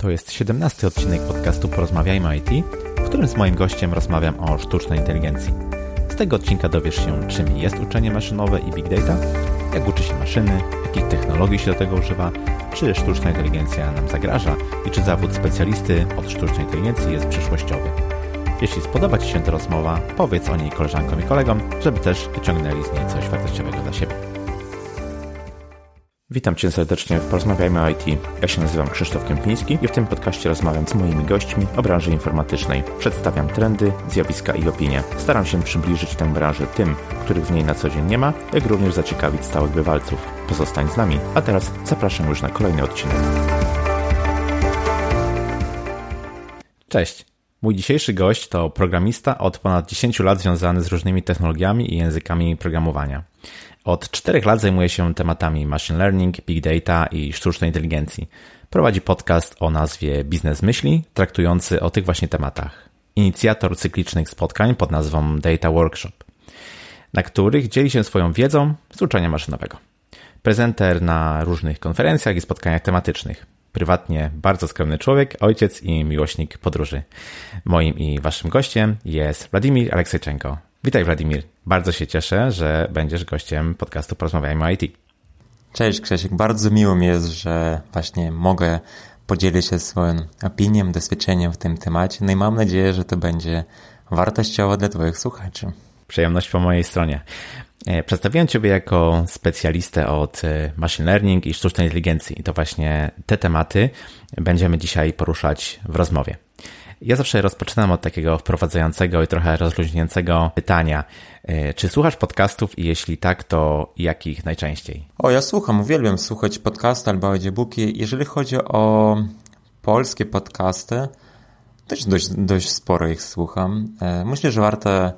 To jest 17 odcinek podcastu Porozmawiajmy IT, w którym z moim gościem rozmawiam o sztucznej inteligencji. Z tego odcinka dowiesz się, czym jest uczenie maszynowe i big data, jak uczy się maszyny, jakich technologii się do tego używa, czy sztuczna inteligencja nam zagraża i czy zawód specjalisty od sztucznej inteligencji jest przyszłościowy. Jeśli spodoba Ci się ta rozmowa, powiedz o niej koleżankom i kolegom, żeby też wyciągnęli z niej coś wartościowego dla siebie. Witam Cię serdecznie w Porozmawiajmy o IT. Ja się nazywam Krzysztof Kępiński i w tym podcaście rozmawiam z moimi gośćmi o branży informatycznej. Przedstawiam trendy, zjawiska i opinie. Staram się przybliżyć tę branżę tym, których w niej na co dzień nie ma, jak również zaciekawić stałych bywalców. Pozostań z nami, a teraz zapraszam już na kolejny odcinek. Cześć. Mój dzisiejszy gość to programista od ponad 10 lat związany z różnymi technologiami i językami programowania. Od czterech lat zajmuje się tematami machine learning, big data i sztucznej inteligencji. Prowadzi podcast o nazwie Biznes Myśli, traktujący o tych właśnie tematach. Inicjator cyklicznych spotkań pod nazwą Data Workshop, na których dzieli się swoją wiedzą z uczenia maszynowego. Prezenter na różnych konferencjach i spotkaniach tematycznych. Prywatnie bardzo skromny człowiek, ojciec i miłośnik podróży. Moim i waszym gościem jest Władimir Aleksejczenko. Witaj Władimir. Bardzo się cieszę, że będziesz gościem podcastu Porozmawiajmy o IT. Cześć Krzysiek, bardzo miło mi jest, że właśnie mogę podzielić się swoją opinią, doświadczeniem w tym temacie. No i mam nadzieję, że to będzie wartościowe dla Twoich słuchaczy. Przyjemność po mojej stronie. E, przedstawiłem Ciebie jako specjalistę od e, machine learning i sztucznej inteligencji. I to właśnie te tematy będziemy dzisiaj poruszać w rozmowie. Ja zawsze rozpoczynam od takiego wprowadzającego i trochę rozluźniającego pytania. E, czy słuchasz podcastów i jeśli tak, to jakich najczęściej? O, ja słucham, uwielbiam słuchać podcasty albo audiobooki. Jeżeli chodzi o polskie podcasty, też dość, dość sporo ich słucham. E, myślę, że warto e,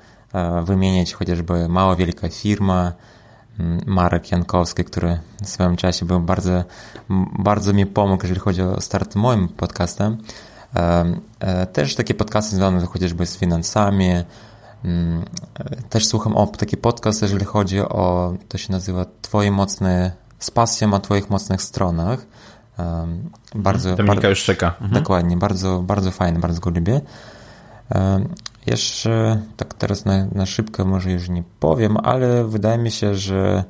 wymienić chociażby Mała Wielka Firma, Marek Jankowski, który w swoim czasie był bardzo, bardzo mi pomógł, jeżeli chodzi o start moim podcastem. E, też takie podcasty związane chociażby z finansami. Mm, e, też słucham o taki podcast, jeżeli chodzi o, to się nazywa Twoje mocne, z pasją o Twoich mocnych stronach. Bardzo, Dominika już czeka. Mhm. Dokładnie, bardzo, bardzo fajny, bardzo go lubię. Jeszcze tak teraz na, na szybko może już nie powiem, ale wydaje mi się, że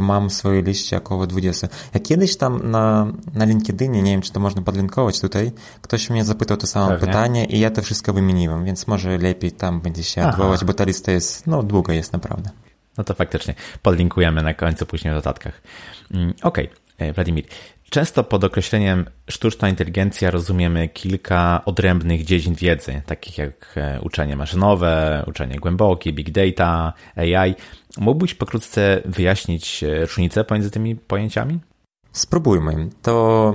mam w swojej liście około 20. Ja kiedyś tam na, na LinkedInie, nie wiem czy to można podlinkować tutaj, ktoś mnie zapytał to samo Pewnie. pytanie i ja to wszystko wymieniłem, więc może lepiej tam będzie się odwołać, bo ta lista jest, no długa jest naprawdę. No to faktycznie podlinkujemy na końcu później w dodatkach. Okej, okay. Wladimir. Często pod określeniem sztuczna inteligencja rozumiemy kilka odrębnych dziedzin wiedzy, takich jak e, uczenie maszynowe, uczenie głębokie, big data, AI. Mógłbyś pokrótce wyjaśnić e, różnicę pomiędzy tymi pojęciami? Spróbujmy. To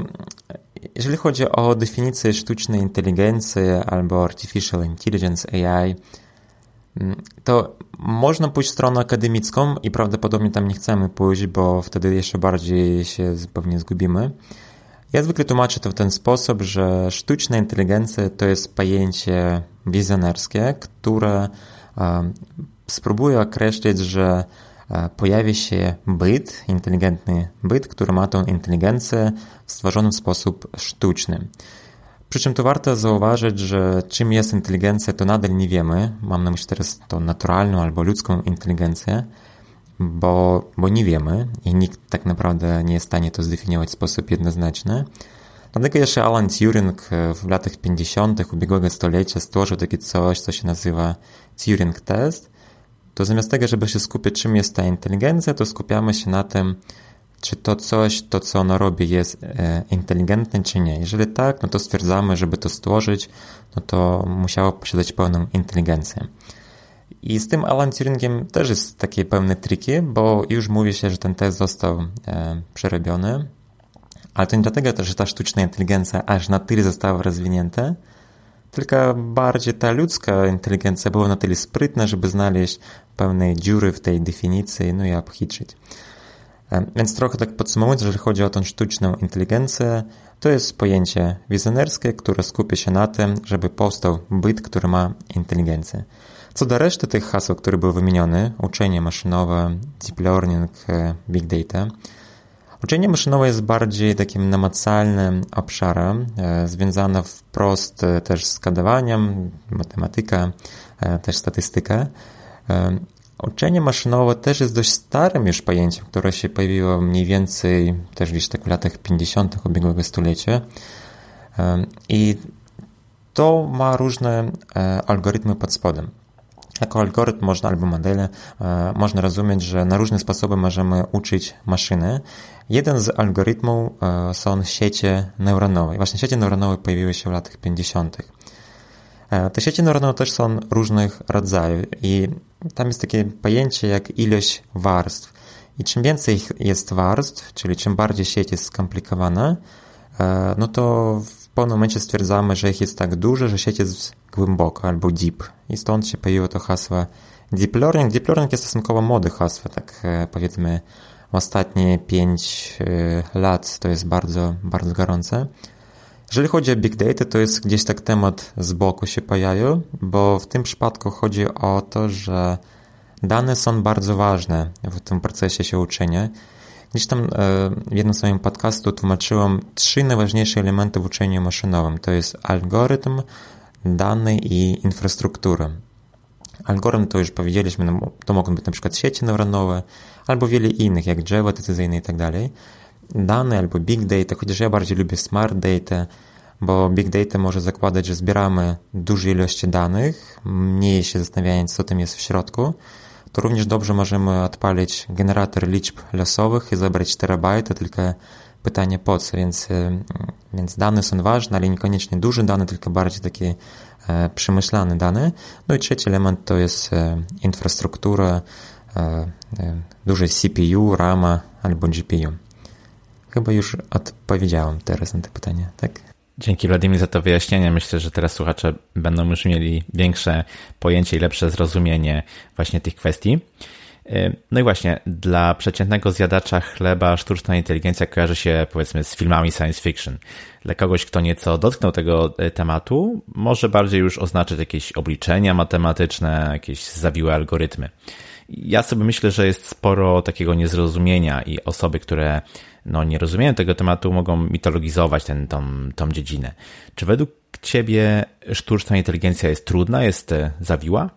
jeżeli chodzi o definicję sztucznej inteligencji albo artificial intelligence AI, to można pójść w stronę akademicką i prawdopodobnie tam nie chcemy pójść, bo wtedy jeszcze bardziej się pewnie zgubimy. Ja zwykle tłumaczę to w ten sposób, że sztuczna inteligencja to jest pojęcie wizjonerskie, które spróbuję określić, że e, pojawi się byt, inteligentny byt, który ma tą inteligencję w sposób sztuczny. Przy czym to warto zauważyć, że czym jest inteligencja, to nadal nie wiemy. Mam na myśli teraz tą naturalną albo ludzką inteligencję, bo, bo nie wiemy i nikt tak naprawdę nie jest w stanie to zdefiniować w sposób jednoznaczny. Dlatego jeszcze Alan Turing e, w latach 50. ubiegłego stulecia stworzył takie coś, co się nazywa Turing Test, to zamiast tego, żeby się skupić, czym jest ta inteligencja, to skupiamy się na tym, czy to coś, to co ono robi jest e, inteligentne, czy nie. Jeżeli tak, no to stwierdzamy, żeby to stworzyć, no to musiało posiadać pełną inteligencję. I z tym Alan Turingiem też jest takie pewne triki, bo już mówi się, że ten test został e, przerobiony, ale to nie dlatego też, że ta sztuczna inteligencja aż na tyle została rozwinięta, tylko bardziej ta ludzka inteligencja była na tyle sprytna, żeby znaleźć pewne dziury w tej definicji, no i obchitrzyć. E, więc trochę tak podsumowując, jeżeli chodzi o tą sztuczną inteligencję, to jest pojęcie wizjonerskie, które skupia się na tym, żeby powstał byt, który ma inteligencję. Co do reszty tych haseł, które były wymienione, uczenie maszynowe, deep learning, e, big data, Uczenie maszynowe jest bardziej takim namacalnym obszarem, związane wprost też z kodowaniem, matematyka, też statystyka. Uczenie maszynowe też jest dość starym już pojęciem, które się pojawiło mniej więcej też gdzieś tak w latach 50. ubiegłego stulecia. I to ma różne e, algorytmy pod spodem. Jako algorytm można albo modele e, można rozumieć, że na różne sposoby możemy uczyć maszyny. Jeden z algorytmów e, są siecie neuronowe. Właśnie siecie neuronowe pojawiły się w latach 50. Te sieci neuronowe też są różnych rodzajów i tam jest takie pojęcie jak ilość warstw. I czym więcej jest warstw, czyli czym bardziej sieć jest skomplikowana, no to w pewnym momencie stwierdzamy, że ich jest tak dużo, że sieć jest głęboka albo deep. I stąd się pojawiło to hasło deep learning. Deep learning jest stosunkowo młode hasło, tak e, powiedzmy ostatnie 5 e, lat to jest bardzo, bardzo gorące. Jeżeli chodzi o big data, to jest gdzieś tak temat z boku się pojawił, bo w tym przypadku chodzi o to, że dane są bardzo ważne w tym procesie się uczenia Gdzieś tam e, w jednym swoim podcastu tłumaczyłem trzy najważniejsze elementy w uczeniu maszynowym. To jest algorytm, dane i infrastruktura. Algorytm to już powiedzieliśmy, no, to mogą być na przykład sieci neuronowe albo wiele innych, jak drzewo decyzyjne i tak. Dane albo big data, chociaż ja bardziej lubię smart data, bo big data może zakładać, że zbieramy duże ilości danych, mniej się zastanawiając, co tam jest w środku, to również dobrze możemy odpalić generator liczb losowych i zebrać terabajty, tylko pytanie po co, więc, e, więc dane są ważne, ale niekoniecznie duże dane, tylko bardziej takie e, przemyślane dane. No i trzeci element to jest e, infrastruktura, e, e duże CPU, RAMa albo GPU. Chyba już odpowiedziałem teraz na to pytanie, tak? Dzięki Wladimir za to wyjaśnienie. Myślę, że teraz słuchacze będą już mieli większe pojęcie i lepsze zrozumienie właśnie tych kwestii. Y, no i właśnie, dla przeciętnego zjadacza chleba sztuczna inteligencja kojarzy się powiedzmy z filmami science fiction. Dla kogoś, kto nieco dotknął tego y, tematu, może bardziej już oznaczać jakieś obliczenia matematyczne, jakieś zawiłe algorytmy. Ja sobie myślę, że jest sporo takiego niezrozumienia i osoby, które no, nie rozumieją tego tematu, mogą mitologizować ten, tą, tą dziedzinę. Czy według Ciebie sztuczna inteligencja jest trudna, jest e, zawiła?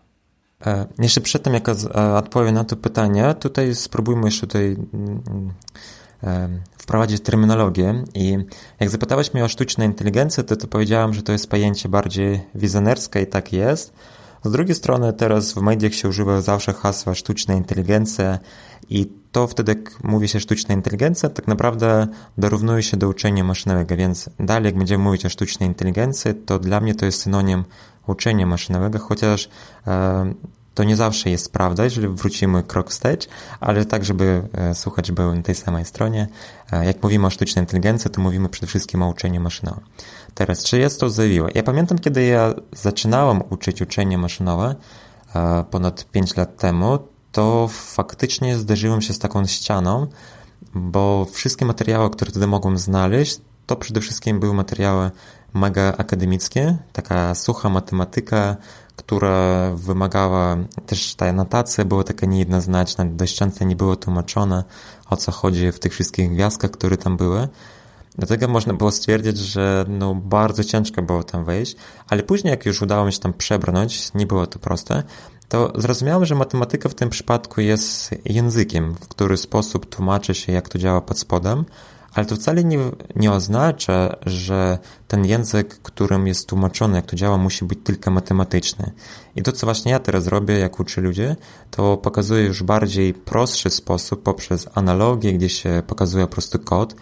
E, jeszcze przed tym, jak e, odpowiem na to pytanie, tutaj spróbujmy jeszcze tutaj mm, wprowadzić terminologię i jak zapytałeś mnie o sztuczną inteligencję, to, to powiedziałem, że to jest pojęcie bardziej wizjonerskie i tak jest. Z drugiej strony teraz w mediach się używa zawsze hasła sztuczna inteligencja i to wtedy, jak mówi się sztuczna inteligencja, tak naprawdę dorównuje się do uczenia maszynowego, więc dalej, jak będziemy mówić o sztucznej inteligencji, to dla mnie to jest synonim uczenia maszynowego, chociaż e, to nie zawsze jest prawda, jeżeli wrócimy krok wstecz, ale tak, żeby e, słuchać był na tej samej stronie. E, jak mówimy o sztucznej inteligencji, to mówimy przede wszystkim o uczeniu maszynowym. Teraz, czy jest to zawiłe? Ja pamiętam, kiedy ja zaczynałem uczyć uczenie maszynowe e, ponad 5 lat temu, to faktycznie zderzyłem się z taką ścianą, bo wszystkie materiały, które wtedy mogłem znaleźć, to przede wszystkim były materiały mega akademickie, taka sucha matematyka, która wymagała, też ta notacja była taka niejednoznaczna, dość często nie było tłumaczone, o co chodzi w tych wszystkich gwiazdkach, które tam były. Dlatego można było stwierdzić, że no bardzo ciężko było tam wejść, ale później jak już udało mi się tam przebrnąć, nie było to proste, to zrozumiałem, że matematyka w tym przypadku jest językiem, w który sposób tłumaczy się, jak to działa pod spodem, ale to wcale nie, nie oznacza, że ten język, którym jest tłumaczony, jak to działa, musi być tylko matematyczny. I to, co właśnie ja teraz robię, jak uczę ludzi, to pokazuję już bardziej prostszy sposób poprzez analogię, gdzie się pokazuje po prostu kod,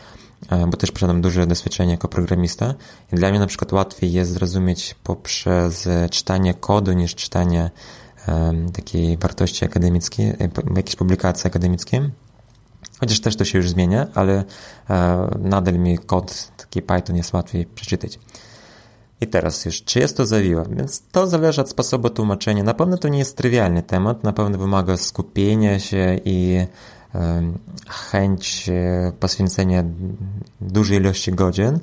e, bo też posiadam duże doświadczenie jako programista i dla mnie na przykład łatwiej jest zrozumieć poprzez czytanie kodu niż czytanie takiej wartości akademickiej, e, jakiejś publikacji akademickiej. Chociaż też to się już zmienia, ale e, nadal mi kod taki Python jest łatwiej przeczytać. I teraz już, czy jest to zawiłe? Więc to zależy od sposobu tłumaczenia. Na pewno to nie jest trywialny temat, na pewno wymaga skupienia się i chęć e, poświęcenia dużej ilości godzin.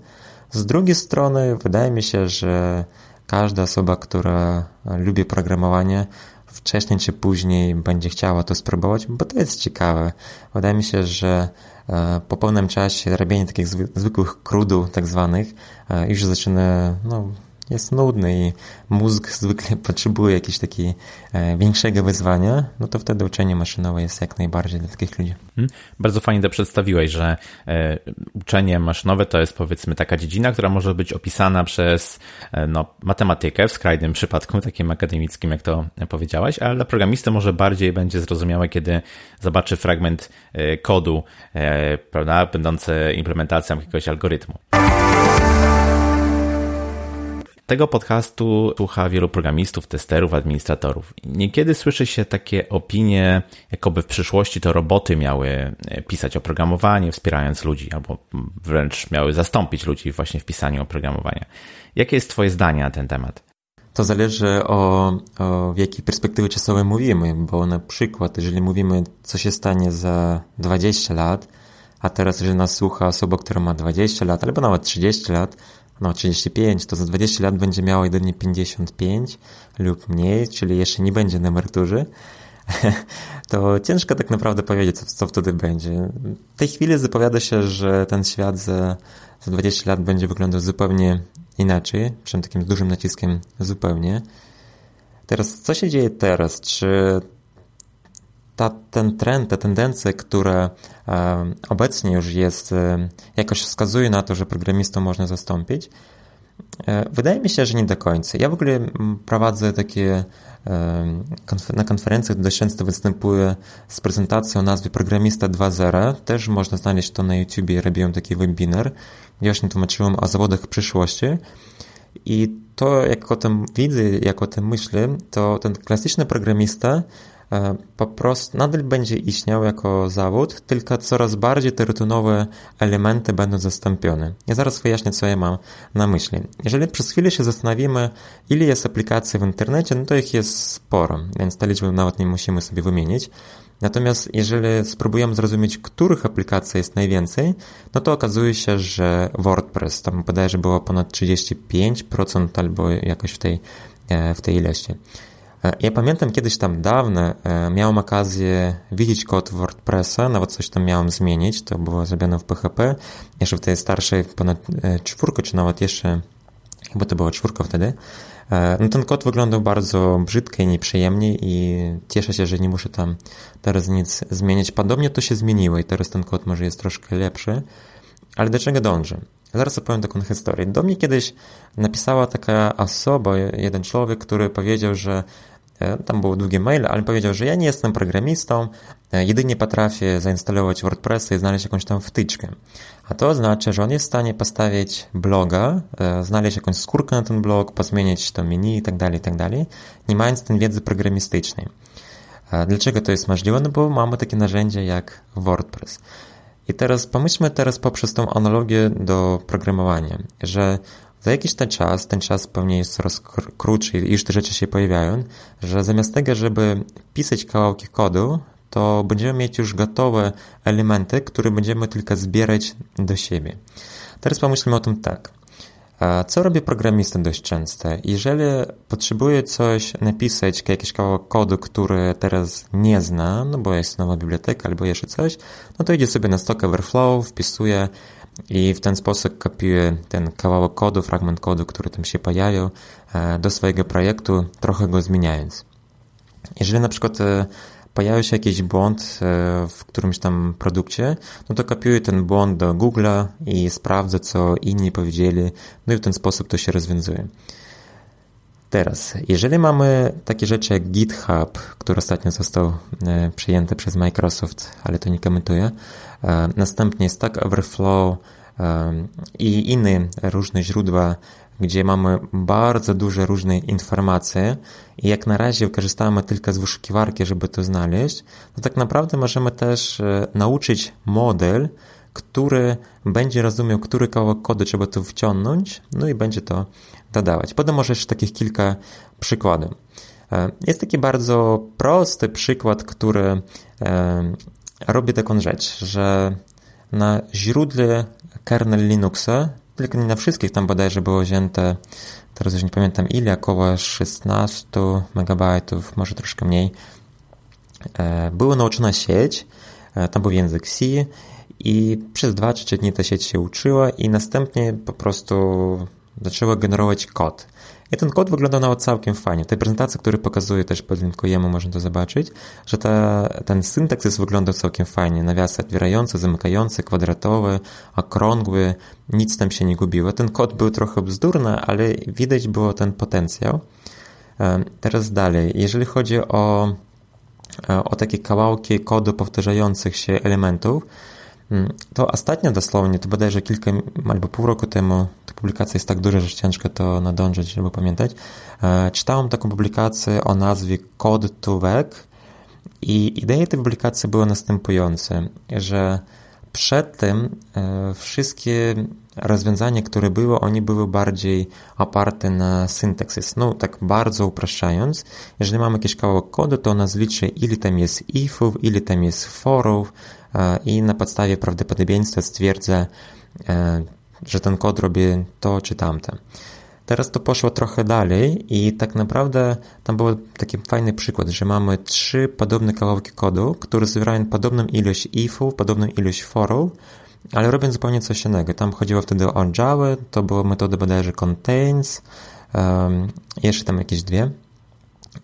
Z drugiej strony, wydaje mi się, że każda osoba, która lubi programowanie, wcześniej czy później będzie chciała to spróbować, bo to jest ciekawe. Wydaje mi się, że po pełnym czasie robienie takich zwykłych krudów tak zwanych już zaczyna no, jest nudny i mózg zwykle potrzebuje jakiegoś takiego większego wyzwania, no to wtedy uczenie maszynowe jest jak najbardziej dla takich ludzi. Hmm. Bardzo fajnie to przedstawiłeś, że e, uczenie maszynowe to jest powiedzmy taka dziedzina, która może być opisana przez e, no, matematykę w skrajnym przypadku, takim akademickim, jak to powiedziałaś, ale dla programisty może bardziej będzie zrozumiałe, kiedy zobaczy fragment e, kodu, prawda, będący implementacją jakiegoś algorytmu. Tego podcastu słucha wielu programistów, testerów, administratorów. Niekiedy słyszy się takie opinie, jakoby w przyszłości to roboty miały e, pisać oprogramowanie, wspierając ludzi, albo wręcz miały zastąpić ludzi właśnie w pisaniu oprogramowania. Jakie jest Twoje zdanie na ten temat? To zależy o, o jakiej perspektywie czasowej mówimy, bo na przykład, jeżeli mówimy, co się stanie za 20 lat, a teraz, jeżeli nas słucha osoba, która ma 20 lat, albo nawet 30 lat, no 35, to za 20 lat będzie miało jedynie 55 lub mniej, czyli jeszcze nie będzie na emeryturze, to ciężko tak naprawdę powiedzieć, co, co wtedy będzie. W tej chwili zapowiada się, że ten świat za, za 20 lat będzie wyglądał zupełnie inaczej, przy takim dużym naciskiem zupełnie. Teraz, co się dzieje teraz? Czy ta, ten trend, te tendencje, które e, obecnie już jest, e, jakoś wskazuje na to, że programistą można zastąpić, e, wydaje mi się, że nie do końca. Ja w ogóle prowadzę takie na konferencjach dość często występuję z prezentacją o nazwie Programista 2.0. Też można znaleźć to na YouTubie. Robiłem taki webinar, gdzie właśnie tłumaczyłem o zawodach przyszłości. I to, jak o tym widzę, jak o tym myślę, to ten klasyczny programista po prostu nadal będzie istniał jako zawód, tylko coraz bardziej te rutynowe elementy będą zastąpione. Ja zaraz wyjaśnię, co ja mam na myśli. Jeżeli przez chwilę się zastanowimy, ile jest aplikacji w internecie, no to ich jest sporo, więc te liczby nawet nie musimy sobie wymienić. Natomiast jeżeli spróbujemy zrozumieć, których aplikacji jest najwięcej, no to okazuje się, że WordPress, tam bodajże było ponad 35% albo jakoś w tej, e, w tej ilości. E, ja pamiętam kiedyś tam dawno e, miałem okazję widzieć kod WordPressa, nawet coś tam miałem zmienić, to było zrobione w PHP, jeszcze w tej starszej ponad e, czwórkę, czy nawet jeszcze, chyba to była czwórka wtedy. No ten kod wyglądał bardzo brzydko i nieprzyjemnie i cieszę się, że nie muszę tam teraz nic zmieniać. Podobnie to się zmieniło i teraz ten kod może jest troszkę lepszy, ale do czego dążę? Zaraz opowiem taką historię. Do mnie kiedyś napisała taka osoba, jeden człowiek, który powiedział, że tam był długi mail, ale powiedział, że ja nie jestem programistą, e, jedynie potrafię zainstalować WordPressa i znaleźć jakąś tam wtyczkę. A to oznacza, że on jest w stanie postawić bloga, e, znaleźć jakąś skórkę na ten blog, pozmieniać to menu tak tak dalej, nie mając tej wiedzy programistycznej. Dlaczego to jest możliwe? No bo mamy takie narzędzie jak WordPress. I teraz pomyślmy teraz poprzez tą analogię do programowania, że za jakiś ten czas, ten czas pewnie jest coraz krótszy, iż te rzeczy się pojawiają, że zamiast tego, żeby pisać kawałki kodu, to będziemy mieć już gotowe elementy, które będziemy tylko zbierać do siebie. Teraz pomyślmy o tym tak. Co robi programista dość często? Jeżeli potrzebuje coś napisać, jakiś kawałek kodu, który teraz nie zna, no bo jest nowa biblioteka albo jeszcze coś, no to idzie sobie na Stack Overflow, wpisuje i w ten sposób kopiuję ten kawałek kodu, fragment kodu, który tam się pojawił e, do swojego projektu, trochę go zmieniając. Jeżeli na przykład e, pojawił się jakiś błąd e, w którymś tam produkcie, no to kopiuję ten błąd do Google'a i sprawdzę, co inni powiedzieli, no i w ten sposób to się rozwiązuje. Teraz, jeżeli mamy takie rzeczy jak GitHub, który ostatnio został e, przyjęty przez Microsoft, ale to nie komentuję, e, następnie Stack Overflow e, i inne różne źródła, gdzie mamy bardzo duże różne informacje i jak na razie korzystamy tylko z wyszukiwarki, żeby to znaleźć, to tak naprawdę możemy też nauczyć model, który będzie rozumiał, który kawałek kodu trzeba tu wciągnąć, no i będzie to dodawać. Podam może jeszcze takich kilka przykładów. E, jest taki bardzo prosty przykład, który e, robi taką rzecz, że na źródle kernel Linuxa, tylko nie na wszystkich, tam bodajże było wzięte, teraz już nie pamiętam ile, około 16 MB, może troszkę mniej, e, była nauczona sieć, tam był język C i przez dwa czy trzy dni ta sieć się uczyła i następnie po prostu zaczęła generować kod. I ten kod wyglądał całkiem fajnie. W tej prezentacji, której pokazuję, też podlinkujemy, można to zobaczyć, że ta, ten syntaksis wyglądał całkiem fajnie. Nawiasy otwierające, zamykające, kwadratowe, okrągłe, nic tam się nie gubiło. Ten kod był trochę bzdurny, ale widać było ten potencjał. Teraz dalej. Jeżeli chodzi o, o takie kawałki kodu powtarzających się elementów, to ostatnio dosłownie, to bodajże kilka albo pół roku temu, ta publikacja jest tak duża, że ciężko to nadążyć, żeby pamiętać. E, czytałem taką publikację o nazwie Code to Web i idea tej publikacji była następujące, że przed tym e, wszystkie rozwiązania, które były, oni były bardziej oparte na syntaksis. No, tak bardzo upraszczając, jeżeli mamy jakiś kawałek kodu, to on zliczy, ile tam jest ifów, ile tam jest forów i na podstawie prawdopodobieństwa stwierdza, e, że ten kod robi to czy tamte. Teraz to poszło trochę dalej i tak naprawdę tam był taki fajny przykład, że mamy trzy podobne kawałki kodu, które zawierają podobną ilość ifów, podobną ilość forów, ale robią zupełnie coś innego. Tam chodziło wtedy o Java, to była metoda bodajże contains, um, jeszcze tam jakieś dwie.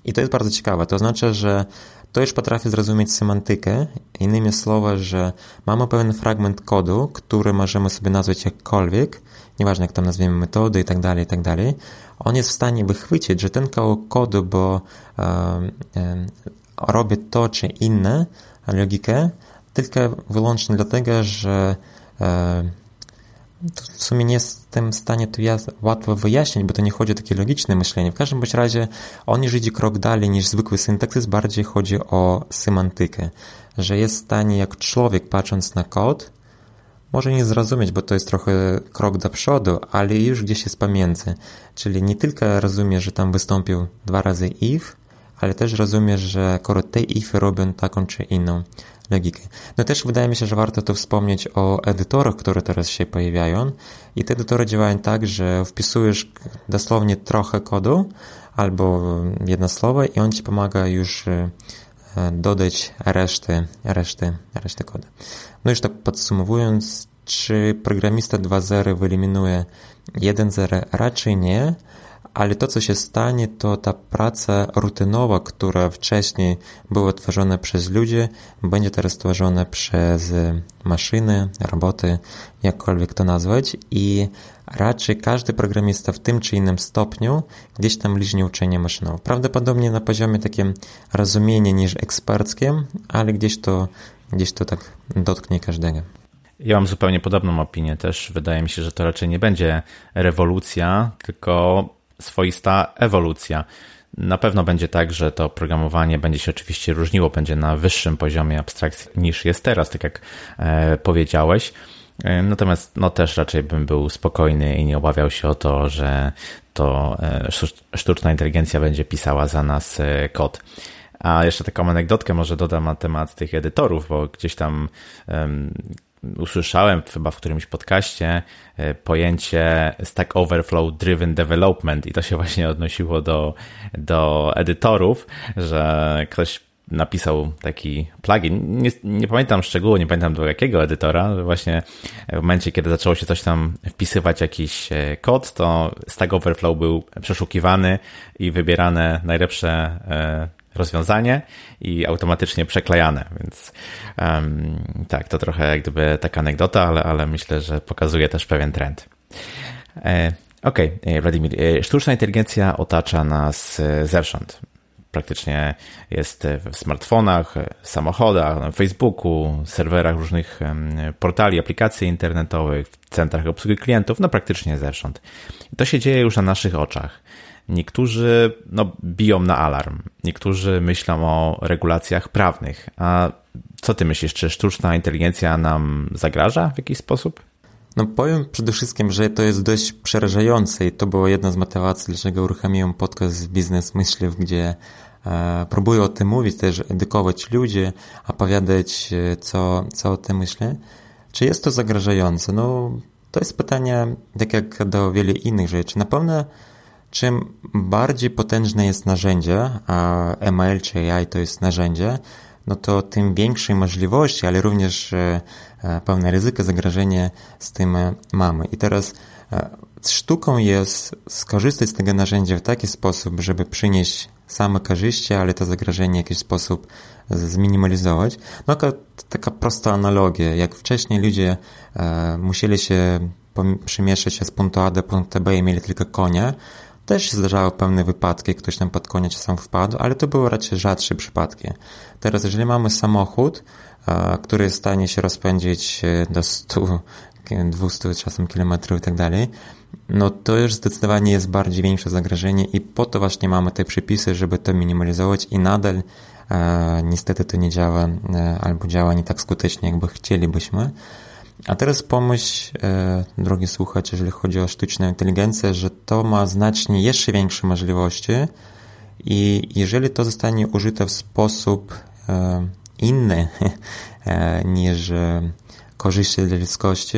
I to jest bardzo ciekawe. To znaczy, że to już potrafi zrozumieć semantykę. Innymi słowy, że mamy pewien fragment kodu, który możemy sobie nazwać jakkolwiek, nieważne jak tam nazwiemy metody i tak dalej, i tak. On jest w stanie wychwycić, że ten kawałek kodu, bo um, um, robi to czy inne logikę, tylko wyłącznie dlatego, że e, w sumie nie jestem w stanie to ja łatwo wyjaśnić, bo to nie chodzi o takie logiczne myślenie. W każdym bądź razie on już idzie krok dalej niż zwykły syntaksis, bardziej chodzi o semantykę, że jest w stanie jak człowiek patrząc na kod, może nie zrozumieć, bo to jest trochę krok do przodu, ale już gdzieś jest pomiędzy. Czyli nie tylko rozumie, że tam wystąpił dwa razy if, ale też rozumie, że akurat te ify robią taką czy inną logikę. No też wydaje mi się, że warto tu wspomnieć o edytorach, które teraz się pojawiają i te edytory działają tak, że wpisujesz dosłownie trochę kodu albo jedno słowo i on ci pomaga już e, dodać reszty, reszty, reszty kodu. No już tak podsumowując, czy programista 2.0 wyeliminuje 1.0? Raczej nie, ale to, co się stanie, to ta praca rutynowa, która wcześniej była tworzona przez ludzi, będzie teraz tworzona przez maszyny, roboty, jakkolwiek to nazwać i raczej każdy programista w tym czy innym stopniu gdzieś tam liźnie uczenie maszynowe. Prawdopodobnie na poziomie takim rozumienia niż eksperckim, ale gdzieś to, gdzieś to tak dotknie każdego. Ja mam zupełnie podobną opinię też. Wydaje mi się, że to raczej nie będzie rewolucja, tylko swoista ewolucja. Na pewno będzie tak, że to programowanie będzie się oczywiście różniło, będzie na wyższym poziomie abstrakcji niż jest teraz, tak jak e, powiedziałeś. E, natomiast no też raczej bym był spokojny i nie obawiał się o to, że to e, sztuczna inteligencja będzie pisała za nas kod. A jeszcze taką anegdotkę może dodam na temat tych edytorów, bo gdzieś tam usłyszałem chyba w którymś podcaście e, pojęcie Stack Overflow Driven Development i to się właśnie odnosiło do, do edytorów, że ktoś napisał taki plugin. Nie, nie pamiętam szczegółu, nie pamiętam do jakiego edytora. Właśnie w momencie, kiedy zaczęło się coś tam wpisywać, jakiś e, kod, to Stack Overflow był przeszukiwany i wybierane najlepsze e, rozwiązanie i automatycznie przeklejane, więc um, tak, to trochę jak gdyby taka anegdota, ale, ale myślę, że pokazuje też pewien trend. E, Okej, okay, e, Wladimir, e, sztuczna inteligencja otacza nas e, zewsząd. Praktycznie jest w smartfonach, samochodach, na Facebooku, serwerach różnych portali, aplikacji internetowych, w centrach obsługi klientów, no praktycznie zewsząd. To się dzieje już na naszych oczach. Niektórzy no, biją na alarm, niektórzy myślą o regulacjach prawnych. A co ty myślisz, czy sztuczna inteligencja nam zagraża w jakiś sposób? No powiem przede wszystkim, że to jest dość przerażające i to była jedna z motywacji, dlaczego uruchomiłem podcast Biznes Myśliw, gdzie e, próbuję o tym mówić, też edukować ludzi, opowiadać, e, co, co o tym myślę. Czy jest to zagrażające? No, to jest pytanie, tak jak do wielu innych rzeczy. Na pewno Czym bardziej potężne jest narzędzie, a ML czy AI to jest narzędzie, no to tym większej możliwości, ale również pewne ryzyko, zagrożenie z tym mamy. I teraz sztuką jest skorzystać z tego narzędzia w taki sposób, żeby przynieść same korzyści, ale to zagrożenie w jakiś sposób zminimalizować. No to taka prosta analogia. Jak wcześniej ludzie e, musieli się przemieszczać z punktu A do punktu B i mieli tylko konia, też się zdarzały pewne wypadki, ktoś tam pod konia czasem wpadł, ale to były raczej rzadsze przypadki. Teraz, jeżeli mamy samochód, e, który jest w stanie się rozpędzić e, do 100, 200 czasem kilometrów i tak dalej, no to już zdecydowanie jest bardziej większe zagrożenie i po to właśnie mamy te przepisy, żeby to minimalizować i nadal e, niestety to nie działa albo działa nie tak skutecznie, jakby chcielibyśmy. A teraz pomyśl, e, drogi słuchacz, jeżeli chodzi o sztuczną inteligencję, że to ma znacznie jeszcze większe możliwości i jeżeli to zostanie użyte w sposób e, inny e, niż e, korzyści dla ludzkości,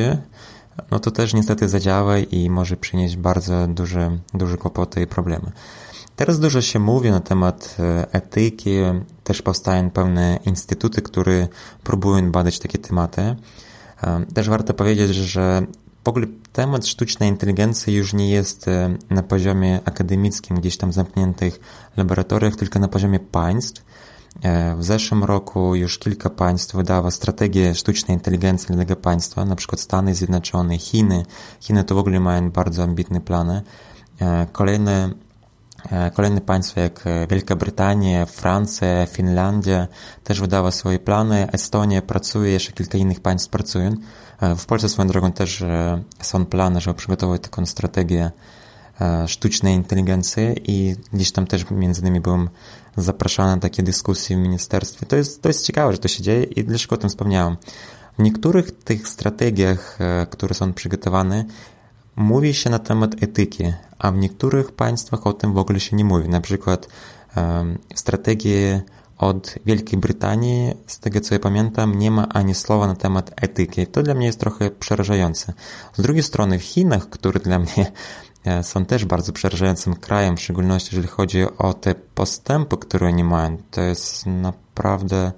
no to też niestety zadziała i może przynieść bardzo duże, duże kłopoty i problemy. Teraz dużo się mówi na temat e, etyki, też powstają pewne instytuty, które próbują badać takie tematy. Też warto powiedzieć, że w ogóle temat sztucznej inteligencji już nie jest na poziomie akademickim, gdzieś tam zamkniętych laboratoriach, tylko na poziomie państw. E, w zeszłym roku już kilka państw wydało strategię sztucznej inteligencji dla tego państwa, na przykład Stany Zjednoczone, Chiny. Chiny to w ogóle mają bardzo ambitne plany. E, kolejne Kolejne państwa jak Wielka Brytania, Francja, Finlandia też wydały swoje plany. Estonia pracuje, jeszcze kilka innych państw pracują. W Polsce swoją drogą też są plany, żeby przygotować taką strategię sztucznej inteligencji i gdzieś tam też między innymi byłem zapraszana na takie dyskusje w ministerstwie. To jest, to jest ciekawe, że to się dzieje i dlaczego o tym wspomniałem. W niektórych tych strategiach, e, które są przygotowane, mówi się na temat etyki, a w niektórych państwach o tym w ogóle się nie mówi. Na przykład w strategii od Wielkiej Brytanii, z tego co ja pamiętam, nie ma ani słowa na temat etyki. To dla mnie jest trochę przerażające. Z drugiej strony w Chinach, które dla mnie E, są też bardzo przerażającym krajem, w szczególności jeżeli chodzi o te postępy, które oni mają. To jest naprawdę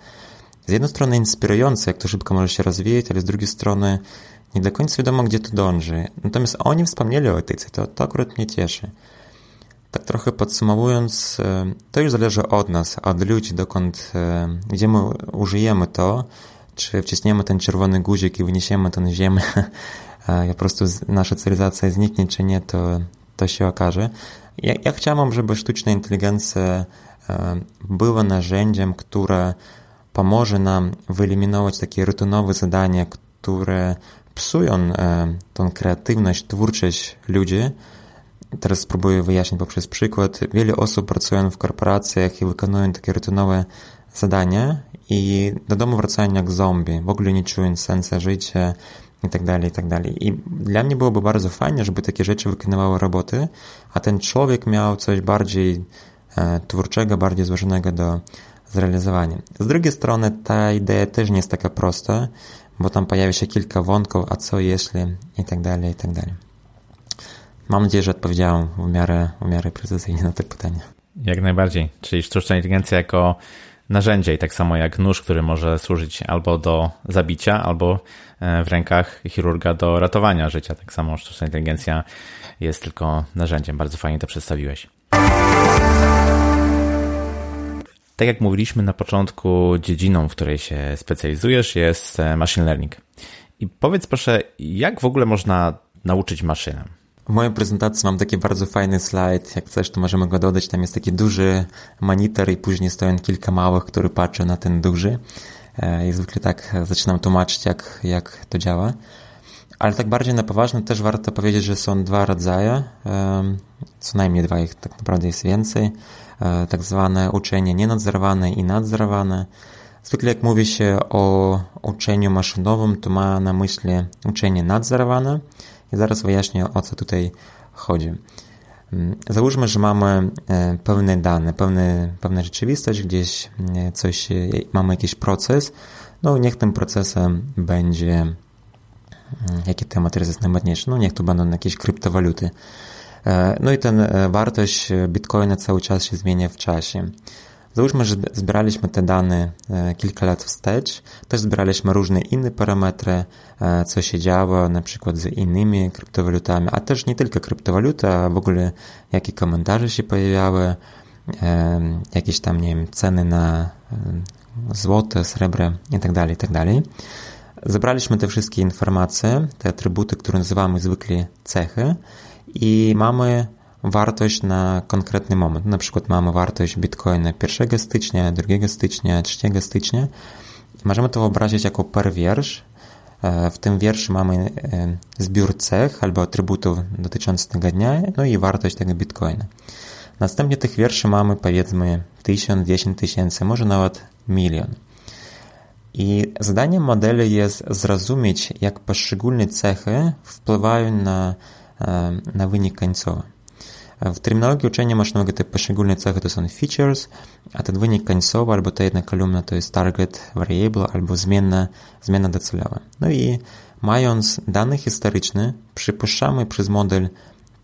z jednej strony inspirujące, jak to szybko może się rozwijać, ale z drugiej strony nie do końca wiadomo, gdzie to dąży. Natomiast oni wspomnieli o etyce, to, to akurat mnie cieszy. Tak trochę podsumowując, e, to już zależy od nas, od ludzi, dokąd, e, gdzie my użyjemy to, czy wciśniemy ten czerwony guzik i wyniesiemy to na ziemię, po prostu nasza cywilizacja zniknie czy nie, to, to się okaże. Ja, ja chciałbym, żeby sztuczna inteligencja e, była narzędziem, które pomoże nam wyeliminować takie rutynowe zadania, które psują e, tą kreatywność, twórczość ludzi. Teraz spróbuję wyjaśnić poprzez przykład. Wiele osób pracują w korporacjach i wykonują takie rutynowe zadania i do domu wracają jak zombie, w ogóle nie czują sensu życia, i tak dalej, i tak dalej. I dla mnie byłoby bardzo fajnie, żeby takie rzeczy wykonywały roboty, a ten człowiek miał coś bardziej e, twórczego, bardziej złożonego do zrealizowania. Z drugiej strony ta idea też nie jest taka prosta, bo tam pojawia się kilka wątków, a co jeśli i tak dalej, i tak dalej. Mam nadzieję, że odpowiedziałem w miarę, w miarę precyzyjnie na te pytania. Jak najbardziej. Czyli sztuczna inteligencja jako narzędzie i tak samo jak nóż, który może służyć albo do zabicia, albo e, w rękach chirurga do ratowania życia. Tak samo sztuczna inteligencja jest tylko narzędziem. Bardzo fajnie to przedstawiłeś. Tak jak mówiliśmy na początku, dziedziną, w której się specjalizujesz jest e, machine learning. I powiedz proszę, jak w ogóle można nauczyć maszynę? W mojej prezentacji mam taki bardzo fajny slajd. Jak chcesz, to możemy go dodać. Tam jest taki duży monitor i później stoją kilka małych, które patrzą na ten duży. E, I zwykle tak zaczynam tłumaczyć, jak, jak to działa. Ale tak bardziej na poważnie też warto powiedzieć, że są dwa rodzaje. Co najmniej dwa, ich tak naprawdę jest więcej. E, tak zwane uczenie nienadzorowane i nadzorowane. Zwykle jak mówi się o uczeniu maszynowym, to ma na myśli uczenie nadzorowane, i zaraz wyjaśnię, o co tutaj chodzi. Mm, załóżmy, że mamy e, pewne dane, pewne, pewna rzeczywistość, gdzieś e, coś, mamy jakiś proces, no niech tym procesem będzie, mm, jaki temat jest najważniejszy, no niech to będą jakieś kryptowaluty. No i ten wartość bitcoina cały czas się zmienia w czasie. Załóżmy, że zbieraliśmy te dane e, kilka lat wstecz, też zbieraliśmy różne inne parametry, e, co się działo na przykład z innymi kryptowalutami, a też nie tylko kryptowaluta, a w ogóle jakie komentarze się pojawiały, jakieś tam, nie wiem, ceny na złote, srebro itd., tak itd. Tak Zebraliśmy te wszystkie informacje, te atrybuty, które nazywamy zwykle cechy i mamy wartość na konkretny moment. Na przykład mamy wartość bitcoina 1 stycznia, 2 stycznia, 3 stycznia. Możemy to wyobrazić jako per wiersz. E, w tym wierszu mamy e, zbiór cech albo atrybutów dotyczących tego dnia, no i wartość tego bitcoina. Następnie tych wierszy mamy powiedzmy 1000, 10 tysięcy, może nawet milion. I zadaniem modeli jest zrozumieć, jak poszczególne cechy wpływają na, na wynik końcowy. W terminologii uczenia maszynowego te poszczególne cechy to są features, a ten wynik końcowy albo ta jedna kolumna to jest target variable albo zmienna, zmienna docelowa. No i mając dane historyczne, przypuszczamy przez model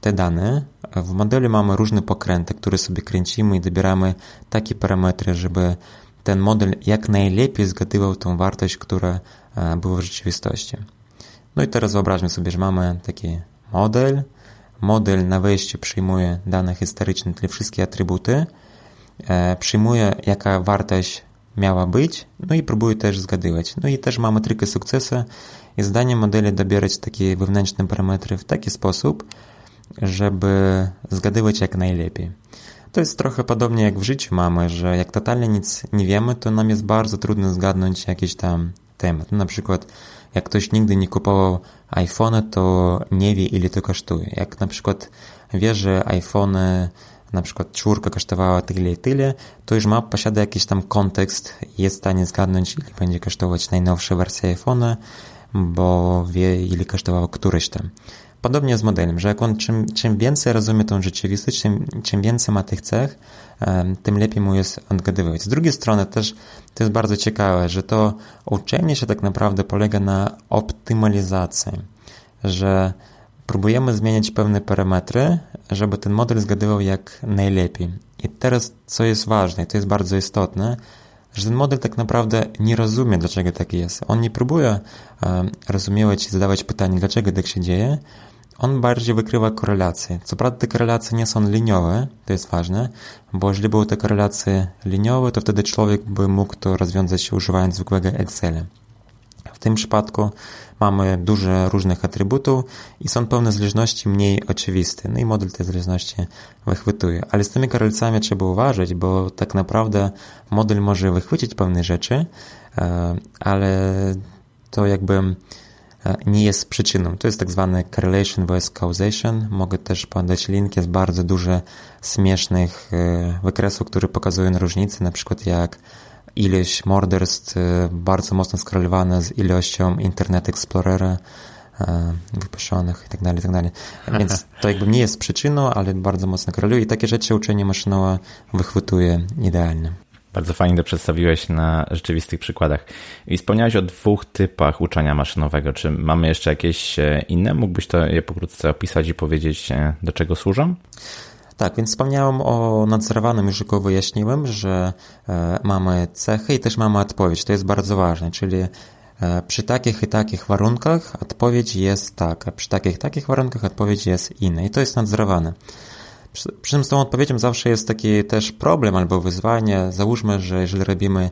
te dane. W modelu mamy różne pokręty, które sobie kręcimy i dobieramy takie parametry, żeby ten model jak najlepiej zgadywał tą wartość, która e, była w rzeczywistości. No i teraz wyobraźmy sobie, że mamy taki model. Model na wejściu przyjmuje dane historyczne, czyli wszystkie atrybuty, e, przyjmuje jaka wartość miała być, no i próbuje też zgadywać. No i też mamy trykę sukcesu i zadaniem modeli dobierać takie wewnętrzne parametry w taki sposób, żeby zgadywać jak najlepiej. To jest trochę podobnie jak w życiu mamy, że jak totalnie nic nie wiemy, to nam jest bardzo trudno zgadnąć jakiś tam temat. No, na przykład, jak ktoś nigdy nie kupował iPhone'a, to nie wie, ile to kosztuje. Jak na przykład wie, że iPhone na przykład czwórka kosztowała tyle i tyle, to już ma, posiada jakiś tam kontekst, jest w stanie zgadnąć, ile będzie kosztować najnowsza wersja iPhone'a, bo wie, ile kosztowało któreś tam. Podobnie z modelem, że jak on czym, czym więcej rozumie tą rzeczywistość, czym, czym więcej ma tych cech, tym lepiej mu jest odgadywać. Z drugiej strony też to jest bardzo ciekawe, że to uczenie się tak naprawdę polega na optymalizacji, że próbujemy zmieniać pewne parametry, żeby ten model zgadywał jak najlepiej. I teraz, co jest ważne, to jest bardzo istotne, że ten model tak naprawdę nie rozumie, dlaczego tak jest. On nie próbuje um, rozumiewać i zadawać pytanie, dlaczego tak się dzieje, on bardziej wykrywa korelacje. Co prawda te korelacje nie są liniowe, to jest ważne, bo jeżeli były te korelacje liniowe, to wtedy człowiek by mógł to rozwiązać używając zwykłego Excela. W tym przypadku mamy dużo różnych atrybutów i są pewne zależności mniej oczywiste. No i model te zależności wychwytuje. Ale z tymi korelacjami trzeba uważać, bo tak naprawdę model może wychwycić pewne rzeczy, e, ale to jakby nie jest przyczyną. To jest tak zwany correlation vs causation. Mogę też podać link, jest bardzo dużo śmiesznych e, wykresów, które pokazują różnice, na przykład jak ilość morderstw e, bardzo mocno skorelowana z ilością Internet Explorera wypuszczonych itd., tak itd. Tak Więc to jakby nie jest przyczyną, ale bardzo mocno koreluje i takie rzeczy uczenie maszynowe wychwytuje idealnie. Bardzo fajnie to przedstawiłeś na rzeczywistych przykładach. I wspomniałeś o dwóch typach uczenia maszynowego. Czy mamy jeszcze jakieś e, inne? Mógłbyś to je pokrótce opisać i powiedzieć, e, do czego służą? Tak, więc wspomniałem o nadzorowanym, już tylko wyjaśniłem, że e, mamy cechy i też mamy odpowiedź. To jest bardzo ważne, czyli przy takich i takich warunkach odpowiedź jest taka, przy takich i takich warunkach odpowiedź jest inna i to jest nadzorowane. Przy, przy czym z tą odpowiedzią zawsze jest taki też problem albo wyzwanie. Załóżmy, że jeżeli robimy,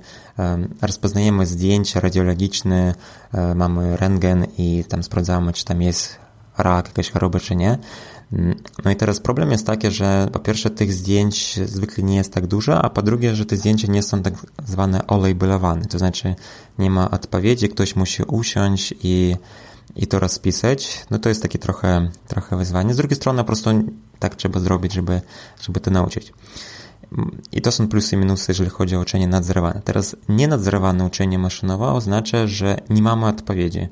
rozpoznajemy zdjęcie radiologiczne, e, mamy rentgen i tam sprawdzamy, czy tam jest rak, jakaś choroba, czy nie. Mm, no i teraz problem jest taki, że po pierwsze tych zdjęć zwykle nie jest tak dużo, a po drugie, że te zdjęcia nie są tak zwane olabelowane, to znaczy nie ma odpowiedzi, ktoś musi usiąść i i to rozpisać, no to jest takie trochę, trochę wyzwanie. Z drugiej strony po prostu tak trzeba zrobić, żeby, żeby to nauczyć. I to są plusy i minusy, jeżeli chodzi o uczenie nadzorowane. Teraz nienadzorowane uczenie maszynowe oznacza, że nie mamy odpowiedzi.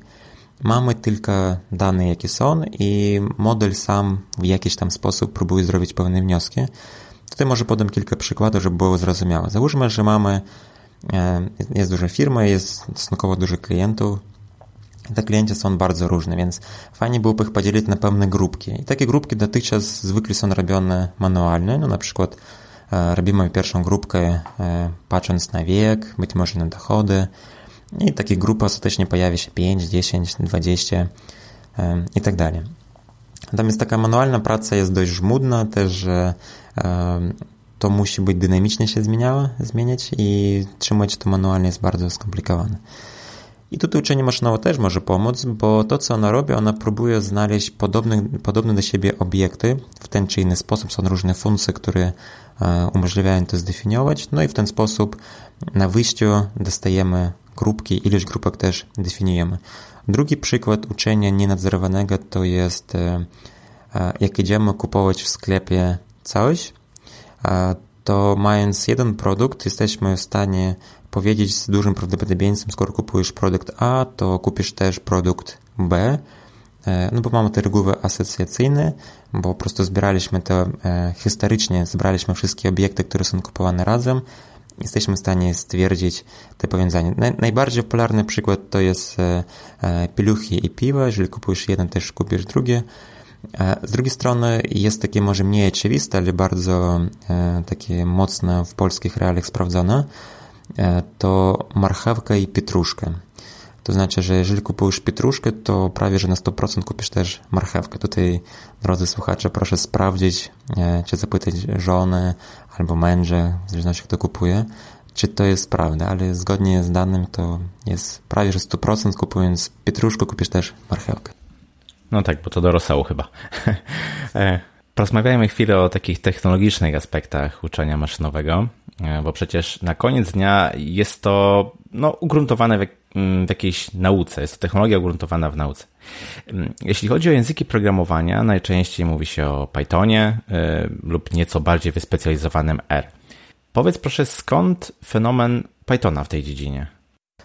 Mamy tylko dane, jakie są i model sam w jakiś tam sposób próbuje zrobić pewne wnioski. Tutaj może podam kilka przykładów, żeby było zrozumiałe. Załóżmy, że mamy, e, jest duża firma, jest stosunkowo dużo klientów, te klienci są bardzo różne, więc fajnie byłoby ich podzielić na pewne grupki. I takie grupki dotychczas zwykle są robione manualnie, no na przykład robimy pierwszą grupkę patrząc na wiek, być może na dochody i takie grupy ostatecznie pojawia się 5, 10, 20 i tak dalej. Natomiast taka manualna praca jest dość żmudna, też że to musi być dynamicznie się zmieniało, zmieniać i trzymać to manualnie jest bardzo skomplikowane. I tutaj uczenie maszynowe też może pomóc, bo to, co ona robi, ona próbuje znaleźć podobne, podobne do siebie obiekty w ten czy inny sposób. Są różne funkcje, które e, umożliwiają to zdefiniować, no i w ten sposób na wyjściu dostajemy grupki, ilość grupek też definiujemy. Drugi przykład uczenia nienadzorowanego to jest, e, e, jak idziemy kupować w sklepie coś, to mając jeden produkt, jesteśmy w stanie powiedzieć z dużym prawdopodobieństwem, skoro kupujesz produkt A, to kupisz też produkt B, e, no bo mamy te reguły asocjacyjne, bo po prostu zbieraliśmy to e, historycznie, zebraliśmy wszystkie obiekty, które są kupowane razem, jesteśmy w stanie stwierdzić te powiązania. Najbardziej popularny przykład to jest e, pieluchy i piwo, jeżeli kupujesz jeden, też kupisz drugie. Z drugiej strony jest takie może mniej oczywiste, ale bardzo takie mocno w polskich realiach sprawdzone, to marchewka i pietruszkę. To znaczy, że jeżeli kupujesz pietruszkę, to prawie, że na 100% kupisz też marchewkę. Tutaj, drodzy słuchacze, proszę sprawdzić, e, czy zapytać żonę albo męża, w zależności kto kupuje, czy to jest prawda, ale zgodnie z danym to jest prawie, że 100% kupując pietruszkę, kupisz też marchewkę. No tak, bo to do rosołu chyba. E, porozmawiajmy chwilę o takich technologicznych aspektach uczenia maszynowego. E, bo przecież na koniec dnia jest to no, ugruntowane w, w jakiejś nauce, jest to technologia ugruntowana w nauce. Mm, jeśli chodzi o języki programowania, najczęściej mówi się o Pythonie y, lub nieco bardziej wyspecjalizowanym R. Powiedz proszę, skąd fenomen Pythona w tej dziedzinie?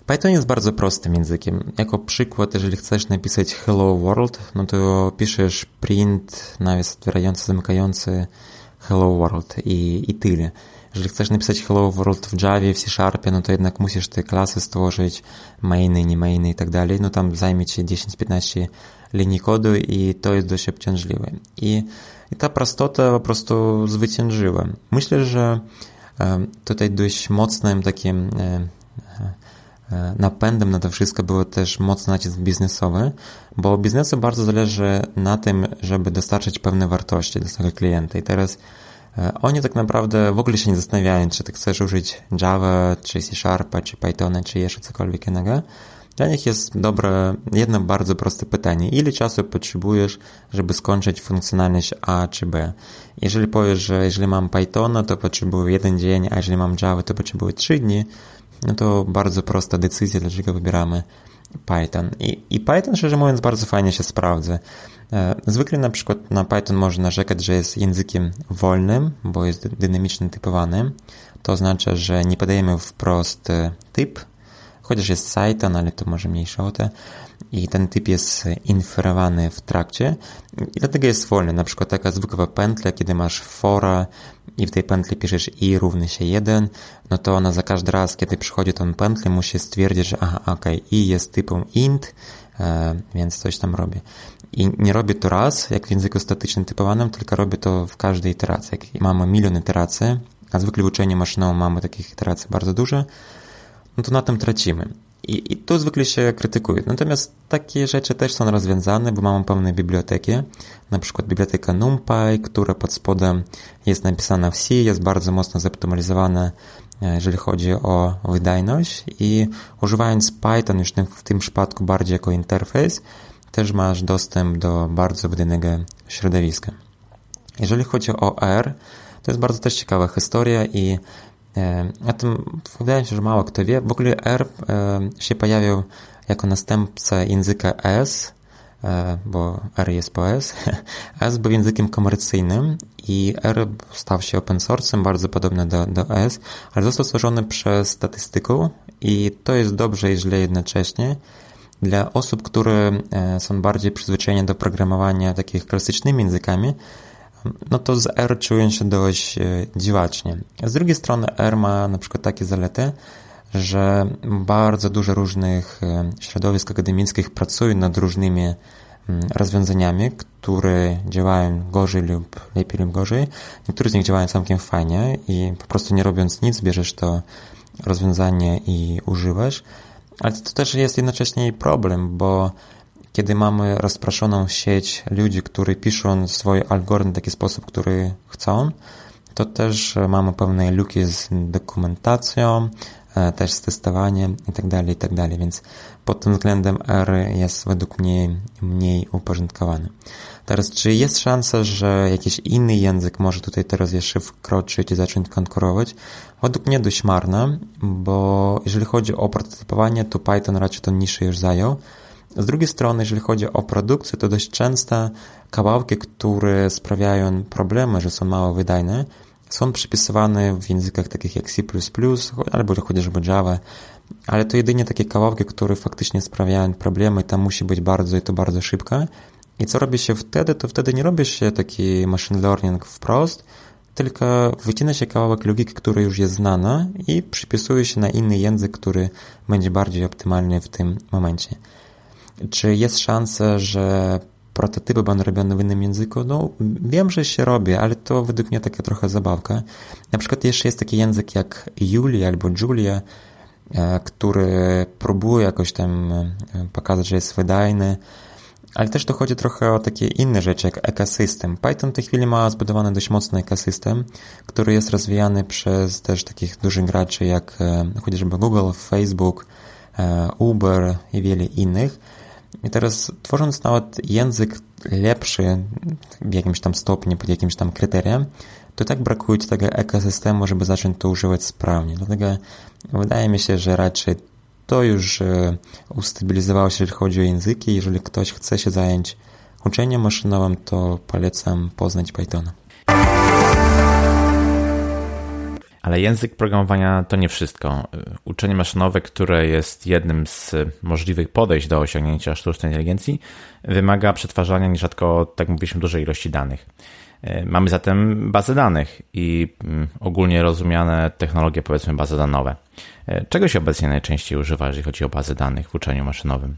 Python jest bardzo prostym językiem. Jako przykład, jeżeli chcesz napisać hello world, no to piszesz print, nawias otwierający, zamykający hello world i, i tyle. Jeżeli chcesz napisać Hello World w Javie, w C Sharpie, no to jednak musisz te klasy stworzyć, mainy, nie mainy i tak dalej. No tam zajmie ci 10-15 linii kodu i to jest dość obciążliwe. I, I ta prostota po prostu zwyciężyła. Myślę, że tutaj dość mocnym takim e, e, napędem na to wszystko było też mocny nacisk biznesowy, bo biznesu bardzo zależy na tym, żeby dostarczyć pewne wartości do swojego klienta. I teraz E, oni tak naprawdę w ogóle się nie zastanawiają, czy ty chcesz użyć Java, czy C Sharpa, czy Pythona, czy jeszcze cokolwiek innego. Dla nich jest dobre, jedno bardzo proste pytanie. Ile czasu potrzebujesz, żeby skończyć funkcjonalność A czy B? Jeżeli powiesz, że jeżeli mam Pythona, to potrzebuję jeden dzień, a jeżeli mam Java, to potrzebuję trzy dni, no to bardzo prosta decyzja, dlaczego wybieramy Python. I, I Python, szczerze mówiąc, bardzo fajnie się sprawdza. E, zwykle na przykład na Python można narzekać, że jest językiem wolnym, bo jest dynamicznie typowany. To oznacza, że nie podajemy wprost e, typ, chociaż jest Cython, ale to może mniejsza o to. I ten typ jest inferowany w trakcie i dlatego jest wolny. Na przykład taka zwykła pętla, kiedy masz fora i w tej pętli piszesz i równy się 1, no to ona za każdy raz, kiedy przychodzi tą pętlę, musi stwierdzić, że aha, ok, i jest typem int, e, więc coś tam robi. I nie robię to raz, jak w języku statycznym typowanym, tylko robię to w każdej iteracji. Jak mamy milion iteracji, a zwykle w uczeniu maszynowym mamy takich iteracji bardzo dużo, no to na tym tracimy. I, I tu zwykle się krytykuje. Natomiast takie rzeczy też są rozwiązane, bo mamy pewne biblioteki, na przykład biblioteka NumPy, która pod spodem jest napisana w C, jest bardzo mocno zoptymalizowana, e, jeżeli chodzi o wydajność i używając Python już w tym przypadku bardziej jako interfejs, też masz dostęp do bardzo wydajnego środowiska. Jeżeli chodzi o R, to jest bardzo też ciekawa historia i o tym wydaje się, że mało kto wie. W ogóle R e, się pojawił jako następca języka S, e, bo R jest po S. S był językiem komercyjnym i R stał się open source'em, bardzo podobny do, do S, ale został stworzony przez statystyków i to jest dobrze i źle jednocześnie, dla osób, które e, są bardziej przyzwyczajone do programowania takich klasycznymi językami, no to z R czują się dość e, dziwacznie. Z drugiej strony R ma na przykład takie zalety, że bardzo dużo różnych e, środowisk akademickich pracuje nad różnymi mm, rozwiązaniami, które działają gorzej lub lepiej lub gorzej. Niektóre z nich działają całkiem fajnie i po prostu nie robiąc nic, bierzesz to rozwiązanie i używasz. Ale to też jest jednocześnie problem, bo kiedy mamy rozproszoną sieć ludzi, którzy piszą swój algorytm w taki sposób, który chcą, to też mamy pewne luki z dokumentacją, e, też z testowaniem itd., tak itd., tak więc pod tym względem R jest według mnie mniej uporządkowany. Teraz, czy jest szansa, że jakiś inny język może tutaj teraz jeszcze wkroczyć i zacząć konkurować? Według mnie dość marna, bo jeżeli chodzi o prototypowanie, to Python raczej tę niszę już zajął. Z drugiej strony, jeżeli chodzi o produkcję, to dość często kawałki, które sprawiają problemy, że są mało wydajne, są przypisywane w językach takich jak C++ albo chociażby Java, ale to jedynie takie kawałki, które faktycznie sprawiają problemy tam musi być bardzo i to bardzo szybko. I co robi się wtedy? To wtedy nie robi się taki machine learning wprost, tylko wycina się kawałek logiki, który już jest znana i przypisuje się na inny język, który będzie bardziej optymalny w tym momencie. Czy jest szansa, że prototypy będą robione w innym języku? No, wiem, że się robi, ale to według mnie taka trochę zabawka. Na przykład jeszcze jest taki język jak Julia albo Julia, e, który próbuje jakoś tam e, pokazać, że jest wydajny, ale też to chodzi trochę o takie inne rzeczy, jak ekosystem. Python w tej chwili ma zbudowany dość mocny ekosystem, który jest rozwijany przez też takich dużych graczy, jak e, chociażby Google, Facebook, Uber i wiele innych. I teraz tworząc nawet język lepszy w jakimś tam stopniu, pod jakimś tam kryterium, to tak brakuje tego ekosystemu, żeby zacząć to używać sprawnie. Dlatego wydaje mi się, że raczej to już e, ustabilizowało się, jeżeli chodzi o języki. Jeżeli ktoś chce się zająć uczeniem maszynowym, to polecam poznać Pythona. Ale język programowania to nie wszystko. Uczenie maszynowe, które jest jednym z możliwych podejść do osiągnięcia sztucznej inteligencji, wymaga przetwarzania nierzadko, tak mówiliśmy, dużej ilości danych. Mamy zatem bazy danych i mm, ogólnie rozumiane technologie, powiedzmy, bazy danowe. Czego się obecnie najczęściej używa, jeżeli chodzi o bazy danych w uczeniu maszynowym?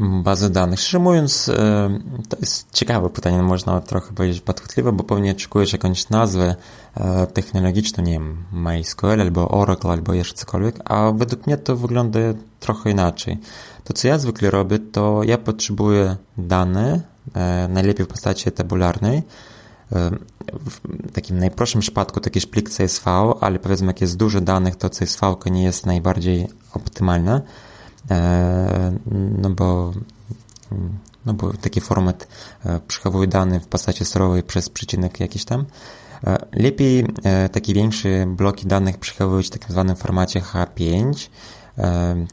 Bazy danych. Szczerze mówiąc, e, to jest ciekawe pytanie, można trochę powiedzieć podchwytliwe, bo pewnie oczekujesz jakąś nazwę e, technologiczną, nie wiem, MySQL albo Oracle albo jeszcze cokolwiek, a według mnie to wygląda trochę inaczej. To, co ja zwykle robię, to ja potrzebuję dane, e, najlepiej w postaci tabularnej, w takim najprostszym przypadku taki plik CSV, ale powiedzmy jak jest dużo danych, to CSV nie jest najbardziej optymalne, no bo no bo taki format e, przechowuje dane w postaci sterowej przez przycinek jakiś tam. E, lepiej takie większe bloki danych przechowywać w tak zwanym formacie H5.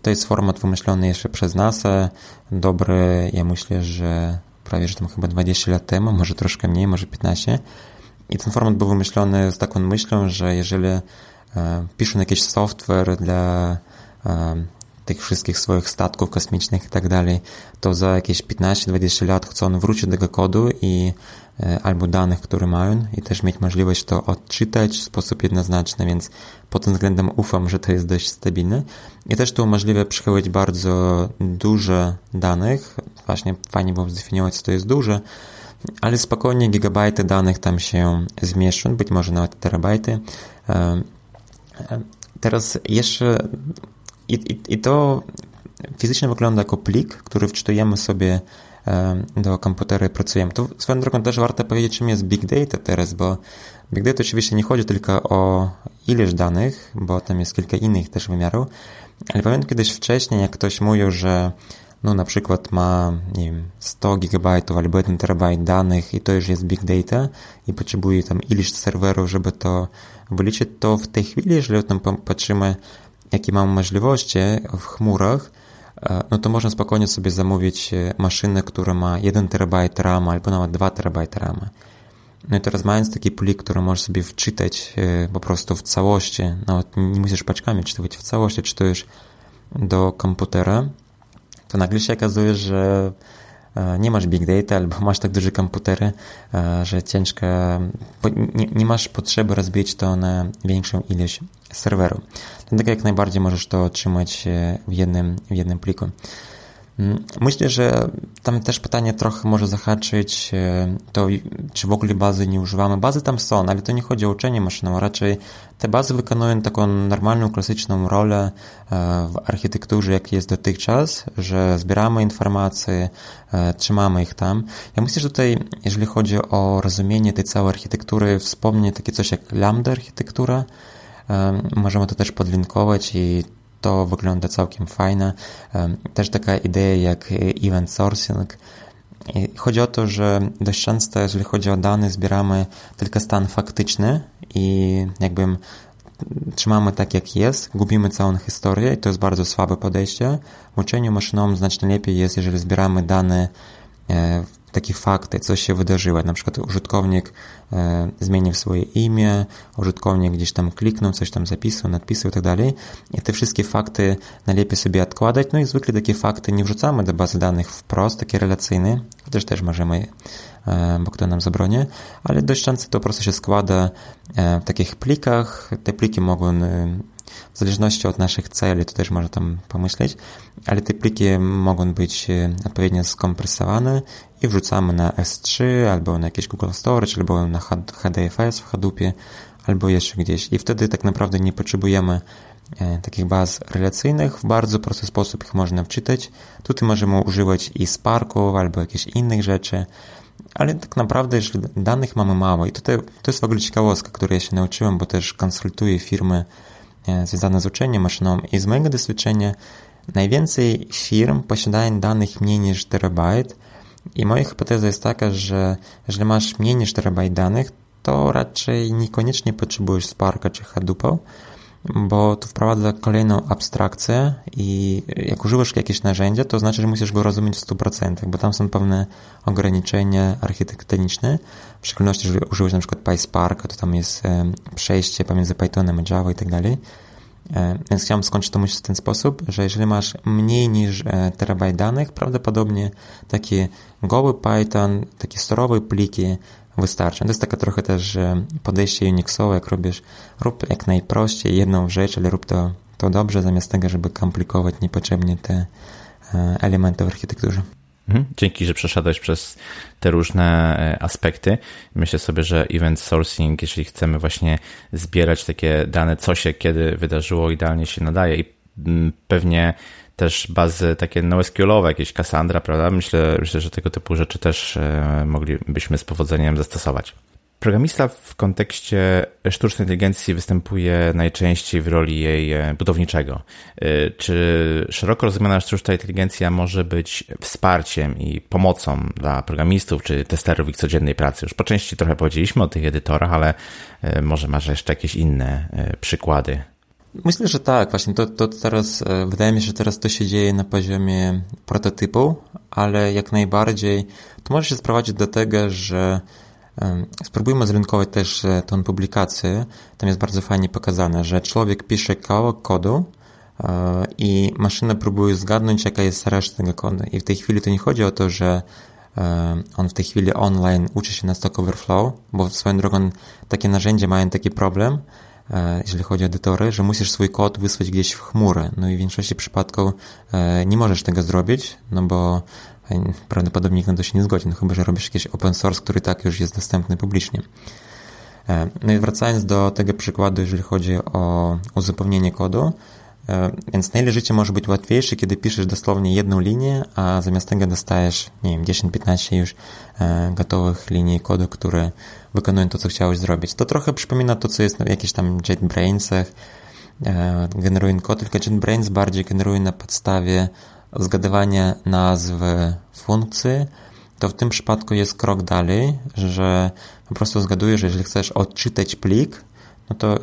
To jest format wymyślony jeszcze przez NASA. Dobry, ja myślę, że prawie, że tam chyba 20 lat temu, może troszkę mniej, może 15. I ten format był wymyślony z taką myślą, że jeżeli piszą jakiś software dla tych wszystkich swoich statków kosmicznych i tak dalej, to za jakieś 15-20 lat chcą wrócić do tego kodu i e, albo danych, które mają i też mieć możliwość to odczytać w sposób jednoznaczny, więc pod tym względem ufam, że to jest dość stabilne. I też to umożliwia przychodzić bardzo duże danych, właśnie fajnie było zdefiniować, co to jest duże, ale spokojnie gigabajty danych tam się zmieszczą, być może nawet terabajty. E, e, teraz jeszcze i, i, I to fizycznie wygląda jako plik, który wczytujemy sobie do komputera i pracujemy. To swoją drogą też warto powiedzieć, czym jest Big Data teraz, bo Big Data oczywiście nie chodzi tylko o ilość danych, bo tam jest kilka innych też wymiarów, ale pamiętam kiedyś wcześniej, jak ktoś mówił, że no na przykład ma, nie wiem, 100 gigabajtów albo 1 terabajt danych i to już jest Big Data i potrzebuje tam ilość serwerów, żeby to wyliczyć, to w tej chwili, jeżeli o tym patrzymy jakie mamy możliwości w chmurach, e, no to można spokojnie sobie zamówić e, maszynę, która ma 1 terabajt RAM albo nawet 2 terabajty RAM. No i teraz mając taki plik, który możesz sobie wczytać e, po prostu w całości, nawet nie musisz paczkami czytać w całości, czytujesz do komputera, to nagle się okazuje, że nie masz big data albo masz tak duże komputery, że ciężko, nie, masz potrzeby rozbić to na większą ilość serwerów. Dlatego jak najbardziej możesz to otrzymać w jednym, w jednym pliku. Myślę, że tam też pytanie trochę może zahaczyć e, to, czy w ogóle bazy nie używamy. Bazy tam są, ale to nie chodzi o uczenie maszynowe, raczej te bazy wykonują taką normalną, klasyczną rolę e, w architekturze, jak jest dotychczas, że zbieramy informacje, e, trzymamy ich tam. Ja myślę, że tutaj, jeżeli chodzi o rozumienie tej całej architektury, wspomnę takie coś jak lambda architektura, Możemy to też podlinkować i to wygląda całkiem fajnie. Też taka idea jak event sourcing. Chodzi o to, że dość często, jeżeli chodzi o dane, zbieramy tylko stan faktyczny i jakby trzymamy tak jak jest, gubimy całą historię i to jest bardzo słabe podejście. W uczeniu maszynowym znacznie lepiej jest, jeżeli zbieramy dane e, takie fakty, co się wydarzyło. Na przykład użytkownik e, zmienił swoje imię, użytkownik gdzieś tam kliknął, coś tam zapisał, nadpisał i tak dalej. I te wszystkie fakty najlepiej sobie odkładać. No i zwykle takie fakty nie wrzucamy do bazy danych wprost, takie relacyjne, chociaż też możemy, e, bo kto nam zabroni, ale dość często to po prostu się składa e, w takich plikach. Te pliki mogą e, w zależności od naszych celi, to też można tam pomyśleć, ale te pliki mogą być e, odpowiednio skompresowane i wrzucamy na S3 albo na jakieś Google Storage, albo na HDFS w Hadoopie, albo jeszcze gdzieś. I wtedy tak naprawdę nie potrzebujemy e, takich baz relacyjnych. W bardzo prosty sposób ich można wczytać. Tutaj możemy używać i Sparków albo jakichś innych rzeczy, ale tak naprawdę, jeżeli danych mamy mało, i tutaj to jest w ogóle ciekawostka, której ja się nauczyłem, bo też konsultuję firmy e, związane z uczeniem maszynowym i z mojego doświadczenia najwięcej firm posiadają danych mniej niż terabajt, i moja hipoteza jest taka, że jeżeli masz mniej niż terabajt danych, to raczej niekoniecznie potrzebujesz Sparka czy Hadoopa, bo to wprowadza kolejną abstrakcję i jak używasz jakieś narzędzia, to znaczy, że musisz go rozumieć w 100%, bo tam są pewne ograniczenia architektoniczne, w szczególności jeżeli używasz na przykład PySparka, to tam jest przejście pomiędzy Pythonem a Java i tak dalej. E, więc chciałem skończyć to myśl w ten sposób, że jeżeli masz mniej niż e, terabajt danych, prawdopodobnie takie goły Python, takie sterowe pliki wystarczą. To jest taka trochę też podejście Unixowe, jak robisz, rób jak najprościej jedną rzecz, ale rób to, to dobrze, zamiast tego, żeby komplikować niepotrzebnie te e, elementy w architekturze. Mhm. Dzięki, że przeszedłeś przez te różne e, aspekty. Myślę sobie, że event sourcing, jeżeli chcemy właśnie zbierać takie dane, co się kiedy wydarzyło, idealnie się nadaje i mm, pewnie też bazy takie NoSQLowe, jakieś Cassandra, prawda? Myślę, myślę, że tego typu rzeczy też e, moglibyśmy z powodzeniem zastosować. Programista w kontekście sztucznej inteligencji występuje najczęściej w roli jej e, budowniczego. E, czy szeroko rozumiana sztuczna inteligencja może być wsparciem i pomocą dla programistów czy testerów ich codziennej pracy? Już po części trochę powiedzieliśmy o tych edytorach, ale e, może masz jeszcze jakieś inne przykłady? Myślę, że tak. Właśnie to, to teraz, wydaje mi się, że teraz to się dzieje na poziomie prototypu, ale jak najbardziej to może się sprowadzić do tego, że Spróbujmy zrynkować też e, tą publikację. Tam jest bardzo fajnie pokazane, że człowiek pisze kawałek kodu e, i maszyna próbuje zgadnąć, jaka jest reszta tego kodu. I w tej chwili to nie chodzi o to, że e, on w tej chwili online uczy się na Stack Overflow, bo swoją drogą takie narzędzia mają taki problem, jeżeli chodzi o edytory, że musisz swój kod wysłać gdzieś w chmurę. No i w większości przypadków nie możesz tego zrobić, no bo prawdopodobnie nikt na to się nie zgodzi, no chyba, że robisz jakiś open source, który tak już jest dostępny publicznie. E, no i wracając do tego przykładu, jeżeli chodzi o uzupełnienie kodu, e, więc na ile życie może być łatwiejsze, kiedy piszesz dosłownie jedną linię, a zamiast tego dostajesz, nie wiem, 10-15 już e, gotowych linii kodu, które wykonują to, co chciałeś zrobić. To trochę przypomina to, co jest w jakichś tam JetBrainsach, generują kod, tylko JetBrains bardziej generuje na podstawie zgadywanie nazwy funkcji, to w tym przypadku jest krok dalej, że po prostu zgadujesz, że jeżeli chcesz odczytać plik, no to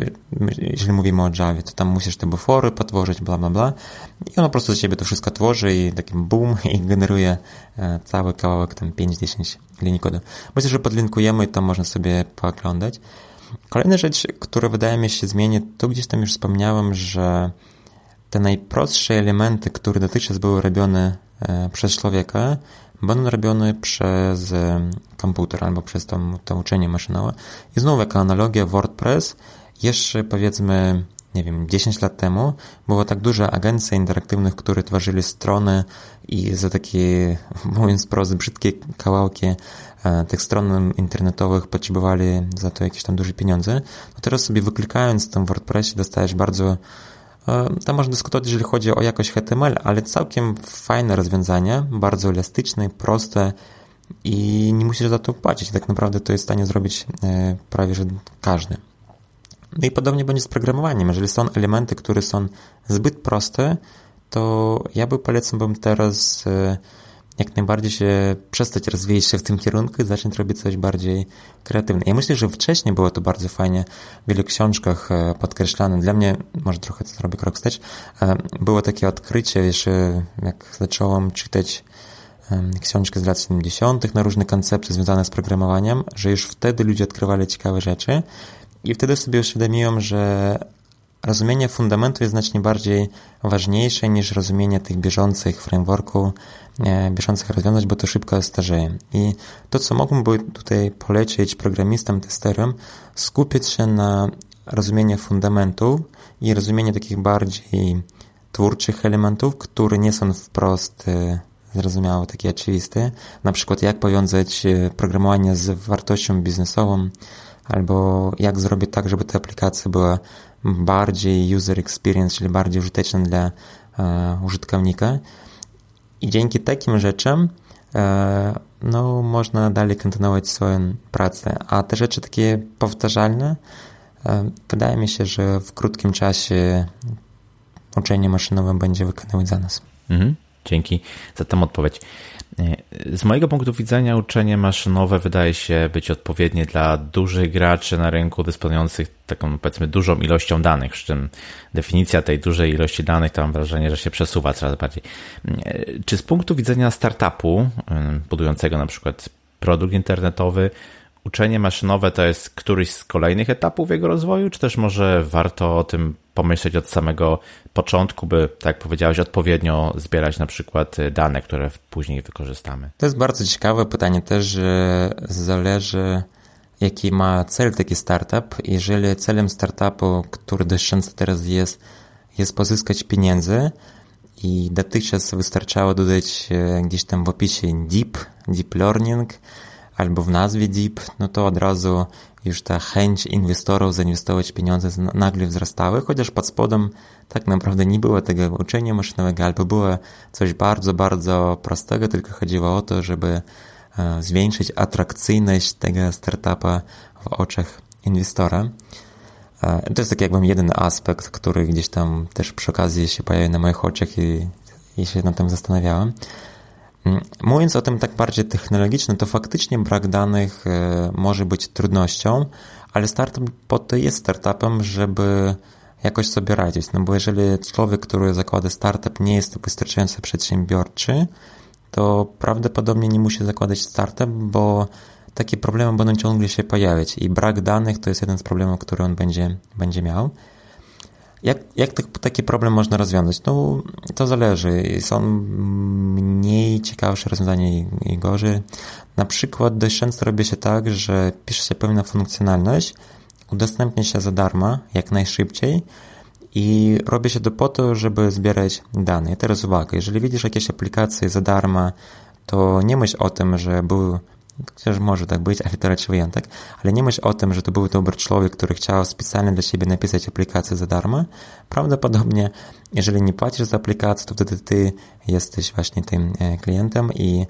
jeżeli mówimy o Java, to tam musisz te bufory potworzyć, bla, bla, bla. I ono po prostu za ciebie to wszystko tworzy i takim boom i generuje e, cały kawałek, tam 5-10 linii kodu. Myślę, że podlinkujemy i to można sobie pooglądać. Kolejna rzecz, która wydaje mi się zmieni, to gdzieś tam już wspomniałem, że te najprostsze elementy, które dotychczas były robione e, przez człowieka, będą robione przez e, komputer albo przez to, uczenie maszynowe. I znowu jako analogia WordPress, jeszcze powiedzmy nie wiem, 10 lat temu było tak dużo agencji interaktywnych, które tworzyli strony i za takie, mówiąc prosto, brzydkie kawałki e, tych stron internetowych potrzebowali za to jakieś tam duże pieniądze. No teraz sobie wyklikając w WordPressie dostajesz bardzo tam można dyskutować, jeżeli chodzi o jakość HTML, ale całkiem fajne rozwiązanie, bardzo elastyczne, proste i nie musisz za to płacić. Tak naprawdę to jest w stanie zrobić e, prawie że każdy. No i podobnie będzie z programowaniem. Jeżeli są elementy, które są zbyt proste, to ja by polecam teraz e, jak najbardziej się przestać rozwijać się w tym kierunku i zacząć robić coś bardziej kreatywne. Ja myślę, że wcześniej było to bardzo fajnie w wielu książkach e, podkreślane. Dla mnie, może trochę to zrobię krok wstecz, e, było takie odkrycie, jeszcze jak zacząłem czytać książkę z lat 70. na różne koncepcje związane z programowaniem, że już wtedy ludzie odkrywali ciekawe rzeczy i wtedy sobie uświadomiłem, że rozumienie fundamentu jest znacznie bardziej ważniejsze niż rozumienie tych bieżących frameworków, e, bieżących rozwiązań, bo to szybko starzeje. I to, co mógłbym tutaj polecić programistom, testerem, skupić się na rozumieniu fundamentów i rozumieniu takich bardziej twórczych elementów, które nie są wprost e, zrozumiałe, takie oczywiste. Na przykład jak powiązać e, programowanie z wartością biznesową, albo jak zrobić tak, żeby te aplikacje były bardziej user experience, czyli bardziej użyteczne dla e, użytkownika. I dzięki takim rzeczom e, no, można dalej kontynuować swoją pracę. A te rzeczy takie powtarzalne, e, wydaje mi się, że w krótkim czasie uczenie maszynowe będzie wykonywać za nas. Mhm. Dzięki za tę odpowiedź. E, z mojego punktu widzenia uczenie maszynowe wydaje się być odpowiednie dla dużych graczy na rynku dysponujących taką powiedzmy dużą ilością danych, przy czym definicja tej dużej ilości danych to mam wrażenie, że się przesuwa coraz bardziej. E, czy z punktu widzenia startupu e, budującego na przykład produkt internetowy uczenie maszynowe to jest któryś z kolejnych etapów jego rozwoju, czy też może warto o tym pomyśleć od samego początku, by, tak jak powiedziałeś, odpowiednio zbierać na przykład dane, które później wykorzystamy? To jest bardzo ciekawe pytanie też, że zależy jaki ma cel taki startup. Jeżeli celem startupu, który dość często teraz jest, jest pozyskać pieniędzy i dotychczas wystarczało dodać e, gdzieś tam w opisie deep, deep learning, albo w nazwie DEEP, no to od razu już ta chęć inwestorów zainwestować pieniądze nagle wzrastały, chociaż pod spodem tak naprawdę nie było tego uczenia maszynowego, albo było coś bardzo, bardzo prostego, tylko chodziło o to, żeby e, zwiększyć atrakcyjność tego startupa w oczach inwestora. E, to jest tak jakby jeden aspekt, który gdzieś tam też przy okazji się pojawił na moich oczach i, i się nad tym zastanawiałem. Mm, mówiąc o tym tak bardziej technologicznym, to faktycznie brak danych e, może być trudnością, ale startup po to jest startupem, żeby jakoś sobie radzić. No bo jeżeli człowiek, który zakłada startup nie jest wystarczająco przedsiębiorczy, to prawdopodobnie nie musi zakładać startup, bo takie problemy będą ciągle się pojawiać i brak danych to jest jeden z problemów, który on będzie, będzie miał. Jak, jak taki problem można rozwiązać? No, to zależy. Są mniej ciekawsze rozwiązania i, i gorzej. Na przykład dość często robi się tak, że pisze się pewna funkcjonalność, udostępnia się za darmo, jak najszybciej i robi się to po to, żeby zbierać dane. I teraz uwaga, jeżeli widzisz jakieś aplikacje za darmo, to nie myśl o tym, że był Chociaż może tak być, ale to raczej wyjątek. Ale nie myśl o tym, że to był dobry człowiek, który chciał specjalnie dla siebie napisać aplikację za darmo. Prawdopodobnie, jeżeli nie płacisz za aplikację, to wtedy ty jesteś właśnie tym e, klientem i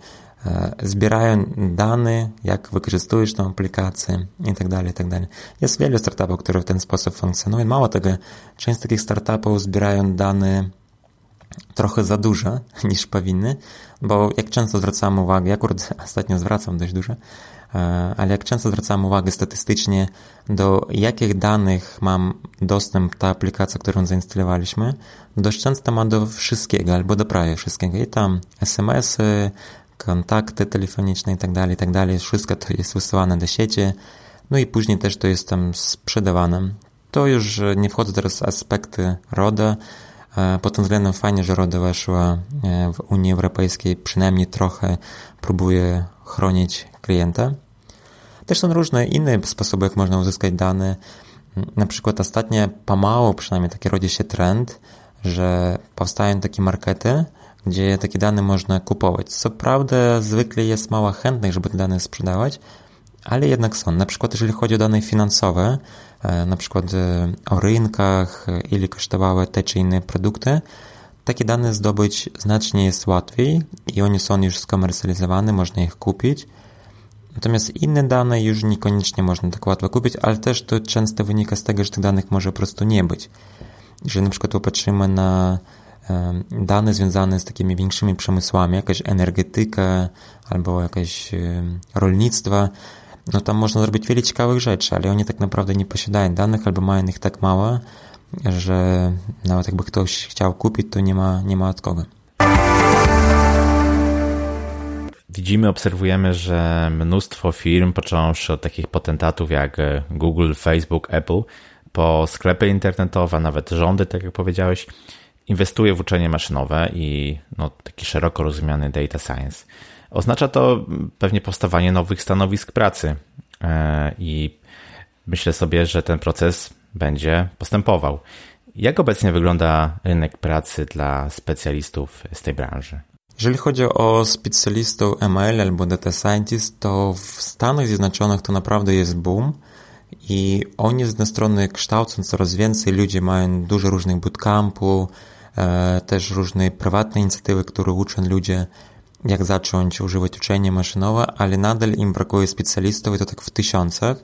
e, zbierają dane, jak wykorzystujesz tą aplikację i tak dalej, i tak dalej. Jest wiele startupów, które w ten sposób funkcjonują. Mało tego, część takich startupów zbierają dane trochę za duże niż powinny, bo jak często zwracam uwagę, ja akurat ostatnio zwracam dość dużo, e, ale jak często zwracam uwagę statystycznie, do jakich danych mam dostęp ta aplikacja, którą zainstalowaliśmy, dość często ma do wszystkiego albo do prawie wszystkiego. I tam SMS-y, kontakty telefoniczne i tak dalej, i tak. Wszystko to jest wysyłane do sieci, no i później też to jest tam sprzedawane. To już nie wchodzę teraz w aspekty RODA, E, pod tym względem fajnie, że RODO weszła e, w Unii Europejskiej, przynajmniej trochę próbuje chronić klienta. Też są różne inne sposoby, jak można uzyskać dane. Na przykład ostatnio pomału przynajmniej taki rodzi się trend, że powstają takie markety, gdzie takie dane można kupować. Co prawda zwykle jest mało chętnych, żeby te dane sprzedawać, ale jednak są. Na przykład jeżeli chodzi o dane finansowe, e, na przykład e, o rynkach, ile kosztowały te czy inne produkty, takie dane zdobyć znacznie jest łatwiej i one są już skomercjalizowane, można ich kupić. Natomiast inne dane już niekoniecznie można tak łatwo kupić, ale też to często wynika z tego, że tych danych może po prostu nie być. Jeżeli na przykład popatrzymy na dane związane z takimi większymi przemysłami, jakaś energetyka albo jakieś rolnictwo, no tam można zrobić wiele ciekawych rzeczy, ale oni tak naprawdę nie posiadają danych albo mają ich tak mało, że nawet jakby ktoś chciał kupić, to nie ma, nie ma od kogo. Widzimy, obserwujemy, że mnóstwo firm, począwszy od takich potentatów jak Google, Facebook, Apple, po sklepy internetowe, nawet rządy, tak jak powiedziałeś, inwestuje w uczenie maszynowe i no, taki szeroko rozumiany data science. Oznacza to pewnie powstawanie nowych stanowisk pracy e, i myślę sobie, że ten proces będzie postępował. Jak obecnie wygląda rynek pracy dla specjalistów z tej branży? Jeżeli chodzi o specjalistów ML albo data scientist, to w Stanach Zjednoczonych to naprawdę jest boom i oni z jednej strony kształcą coraz więcej, ludzie mają dużo różnych bootcampów, e, też różne prywatne inicjatywy, które uczą ludzie jak zacząć używać uczenia maszynowe, ale nadal im brakuje specjalistów i to tak w tysiącach.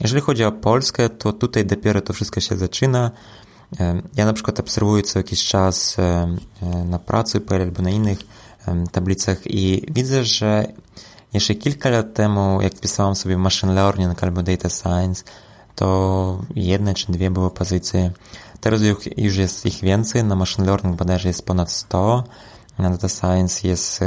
Jeżeli chodzi o Polskę, to tutaj dopiero to wszystko się zaczyna. Ja na przykład obserwuję co jakiś czas na pracy albo na innych tablicach i widzę, że jeszcze kilka lat temu, jak wpisałem sobie machine learning albo data science, to jedne czy dwie były pozycje. Teraz już jest ich więcej, na machine learning bodajże jest ponad 100, na data science jest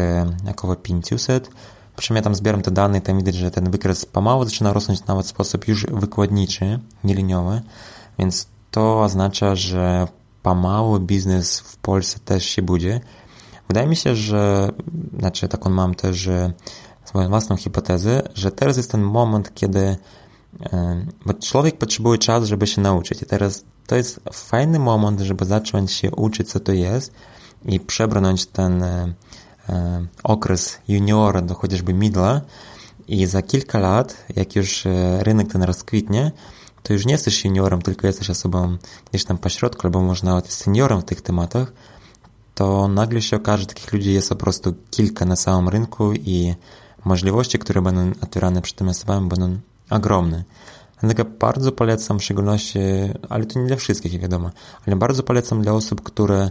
około 500. Przy czym ja tam zbieram te dane i tam widać, że ten wykres pomału zaczyna rosnąć nawet w sposób już wykładniczy, nieliniowy, więc to oznacza, że pomału biznes w Polsce też się budzi. Wydaje mi się, że, znaczy taką mam też swoją własną hipotezę, że teraz jest ten moment, kiedy bo człowiek potrzebuje czasu, żeby się nauczyć i teraz to jest fajny moment, żeby zacząć się uczyć, co to jest i przebrnąć ten E, okres juniora do chociażby middle i za kilka lat, jak już e, rynek ten rozkwitnie, to już nie jesteś juniorem, tylko jesteś osobą gdzieś tam pośrodku, albo można nawet seniorem w tych tematach, to nagle się okaże, że takich ludzi jest po prostu kilka na całym rynku i możliwości, które będą otwierane przed tymi osobami będą ogromne. Dlatego bardzo polecam w szczególności, ale to nie dla wszystkich, wiadomo, ale bardzo polecam dla osób, które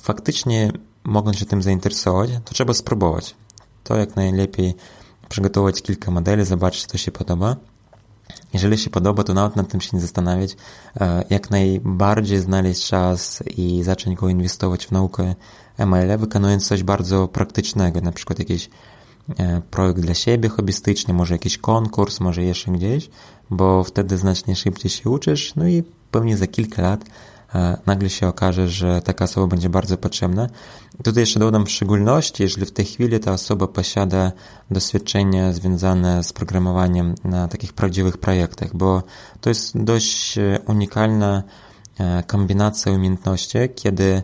faktycznie mogą się tym zainteresować, to trzeba spróbować. To jak najlepiej przygotować kilka modeli, zobaczyć, co się podoba. Jeżeli się podoba, to nawet nad tym się nie zastanawiać. E, jak najbardziej znaleźć czas i zacząć go inwestować w naukę ML, wykonując coś bardzo praktycznego, na przykład jakiś e, projekt dla siebie hobbystyczny, może jakiś konkurs, może jeszcze gdzieś, bo wtedy znacznie szybciej się uczysz, no i pewnie za kilka lat nagle się okaże, że taka osoba będzie bardzo potrzebna. Tutaj jeszcze dodam w szczególności, jeżeli w tej chwili ta osoba posiada doświadczenie związane z programowaniem na takich prawdziwych projektach, bo to jest dość e, unikalna e, kombinacja umiejętności, kiedy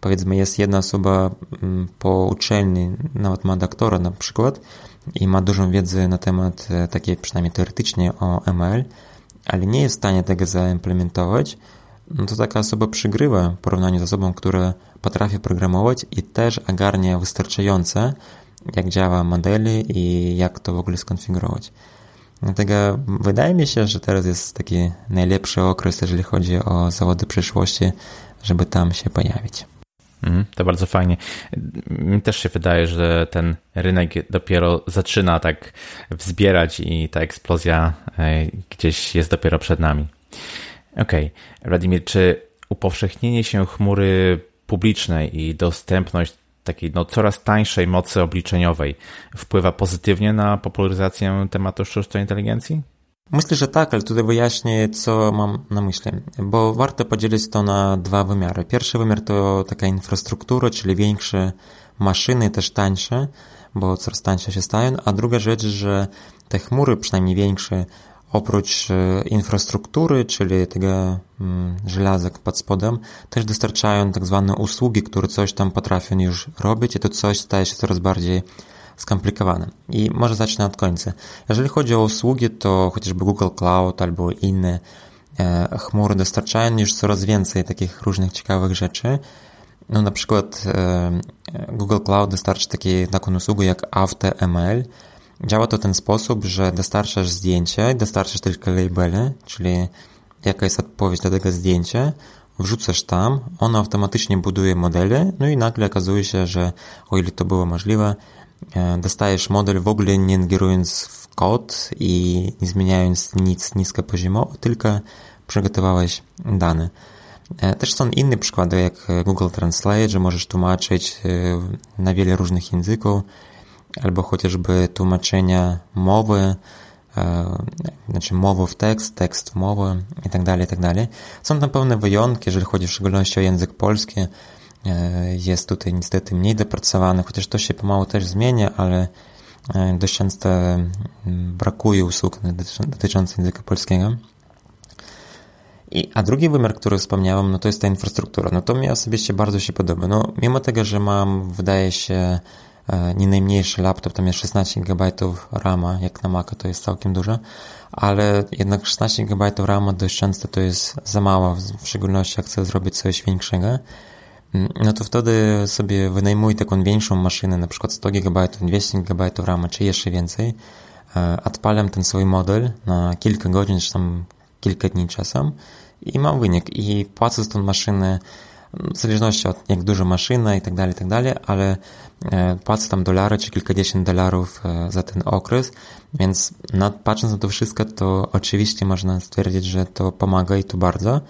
powiedzmy jest jedna osoba mm, po uczelni, nawet ma doktora na przykład i ma dużą wiedzę na temat takiej przynajmniej teoretycznie o ML, ale nie jest w stanie tego zaimplementować, to taka osoba przygrywa w porównaniu z osobą, która potrafi programować i też ogarnia wystarczające, jak działa modeli i jak to w ogóle skonfigurować. Dlatego wydaje mi się, że teraz jest taki najlepszy okres, jeżeli chodzi o zawody przyszłości, żeby tam się pojawić. Mm, to bardzo fajnie. Mi też się wydaje, że ten rynek dopiero zaczyna tak wzbierać i ta eksplozja e, gdzieś jest dopiero przed nami. Okej. Okay. Wladimir, czy upowszechnienie się chmury publicznej i dostępność takiej no, coraz tańszej mocy obliczeniowej wpływa pozytywnie na popularyzację tematu sztucznej inteligencji? Myślę, że tak, ale tutaj wyjaśnię, co mam na myśli, bo warto podzielić to na dwa wymiary. Pierwszy wymiar to taka infrastruktura, czyli większe maszyny, też tańsze, bo coraz tańsze się stają, a druga rzecz, że te chmury, przynajmniej większe, oprócz infrastruktury, czyli tego mm, żelaza pod spodem, też dostarczają tak zwane usługi, które coś tam potrafią już robić i to coś staje się coraz bardziej skomplikowane. I może zacznę od końca. Jeżeli chodzi o usługi, to chociażby Google Cloud albo inne e, chmury dostarczają już coraz więcej takich różnych ciekawych rzeczy. No na przykład e, Google Cloud dostarcza takie, taką usługę jak AutoML. Działa to w ten sposób, że dostarczasz zdjęcie, dostarczasz tylko labele, czyli jaka jest odpowiedź do tego zdjęcia, wrzucasz tam, ono automatycznie buduje modele, no i nagle okazuje się, że o ile to było możliwe, E, dostajesz model w ogóle nie ingerując w kod i nie zmieniając nic niskopoziomowo, tylko przygotowałeś dane. E, też są inne przykłady, jak Google Translate, że możesz tłumaczyć e, na wiele różnych języków, albo chociażby tłumaczenia mowy, znaczy mowy w tekst, tekst w mowę i tak dalej, i tak. Są tam pewne wyjątki, jeżeli chodzi w szczególności o język polski, E, jest tutaj niestety mniej dopracowany, chociaż to się pomału też zmienia, ale e, dość często brakuje usług dotyczących języka polskiego. I, a drugi wymiar, który wspomniałem, no to jest ta infrastruktura. No to mi osobiście bardzo się podoba. No, mimo tego, że mam, wydaje się, e, nie najmniejszy laptop, tam jest 16 GB RAMa, jak na Maca to jest całkiem dużo, ale jednak 16 GB RAMa dość często to jest za mało, w szczególności jak chcę zrobić coś większego. Mm, no to wtedy sobie wynajmuj taką większą maszynę, na przykład 100 GB, 200 GB RAM, czy jeszcze więcej. E, odpalam ten swój model na kilka godzin, czy tam kilka dni czasem i mam wynik. I płacę za tą maszynę w zależności od jak duża maszyna i tak dalej, tak dalej, ale e, płacę tam dolary czy kilkadziesiąt dolarów e, za ten okres, więc patrząc na to wszystko, to oczywiście można stwierdzić, że to pomaga i to bardzo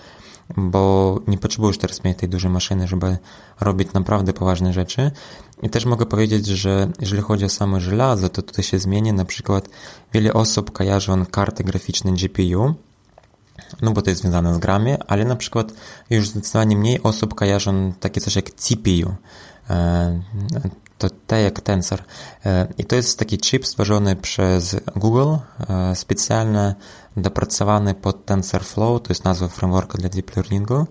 bo nie potrzebujesz teraz mieć tej dużej maszyny, żeby robić naprawdę poważne rzeczy. I też mogę powiedzieć, że jeżeli chodzi o same żelazo, to tutaj się zmieni. Na przykład wiele osób kojarzą karty graficzne GPU, no bo to jest związane z gramie, ale na przykład już zdecydowanie mniej osób kojarzą takie coś jak CPU. E, to T jak Tensor. E, I to jest taki chip stworzony przez Google, e, specjalnie dopracowany pod TensorFlow, to jest nazwa frameworka dla deep learningu,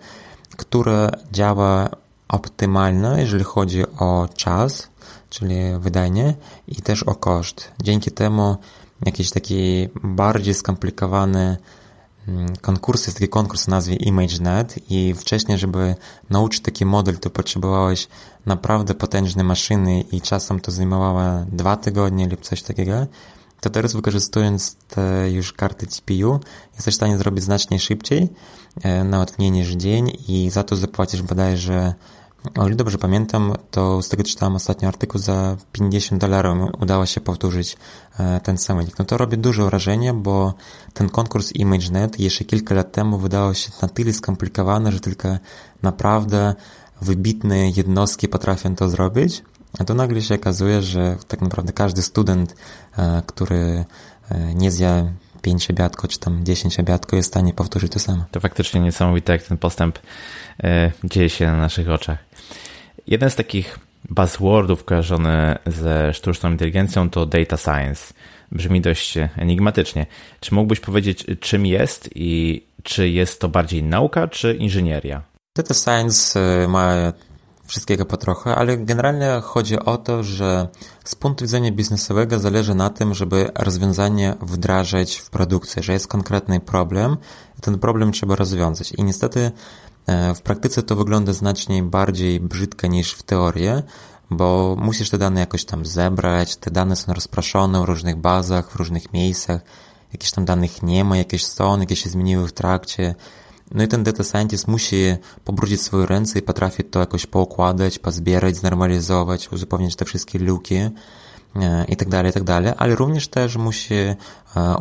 które działa optymalnie, jeżeli chodzi o czas, czyli wydanie i też o koszt. Dzięki temu jakiś taki bardziej skomplikowany mm, konkurs, jest taki konkurs o nazwie ImageNet i wcześniej, żeby nauczyć taki model, to potrzebowałeś naprawdę potężne maszyny i czasem to zajmowało dwa tygodnie lub coś takiego. To teraz wykorzystując te już karty CPU jesteś w stanie zrobić znacznie szybciej, e, nawet mniej niż dzień i za to zapłacisz bodajże o ile dobrze pamiętam, to z tego czytałem ostatnio artykuł, za 50 dolarów udało się powtórzyć e, ten samolot. No to robi duże wrażenie, bo ten konkurs ImageNet jeszcze kilka lat temu wydawał się na tyle skomplikowany, że tylko naprawdę wybitne jednostki potrafią to zrobić. A tu nagle się okazuje, że tak naprawdę każdy student, e, który e, nie zja 5 obiadko, czy tam 10 obiadko jest w stanie powtórzyć to samo. To faktycznie niesamowite, jak ten postęp dzieje się na naszych oczach. Jeden z takich buzzwordów kojarzony ze sztuczną inteligencją to data science. Brzmi dość enigmatycznie. Czy mógłbyś powiedzieć, czym jest i czy jest to bardziej nauka, czy inżynieria? Data science ma wszystkiego po trochę, ale generalnie chodzi o to, że z punktu widzenia biznesowego zależy na tym, żeby rozwiązanie wdrażać w produkcję, że jest konkretny problem, ten problem trzeba rozwiązać. I niestety w praktyce to wygląda znacznie bardziej brzydko niż w teorii, bo musisz te dane jakoś tam zebrać, te dane są rozproszone w różnych bazach, w różnych miejscach, jakichś tam danych nie ma, jakieś są, jakieś się zmieniły w trakcie, no i ten data scientist musi pobrudzić swoje ręce i potrafi to jakoś poukładać, pozbierać, znormalizować, uzupełnić te wszystkie luki. e, i tak dalej, i tak dalej, ale również też musi e,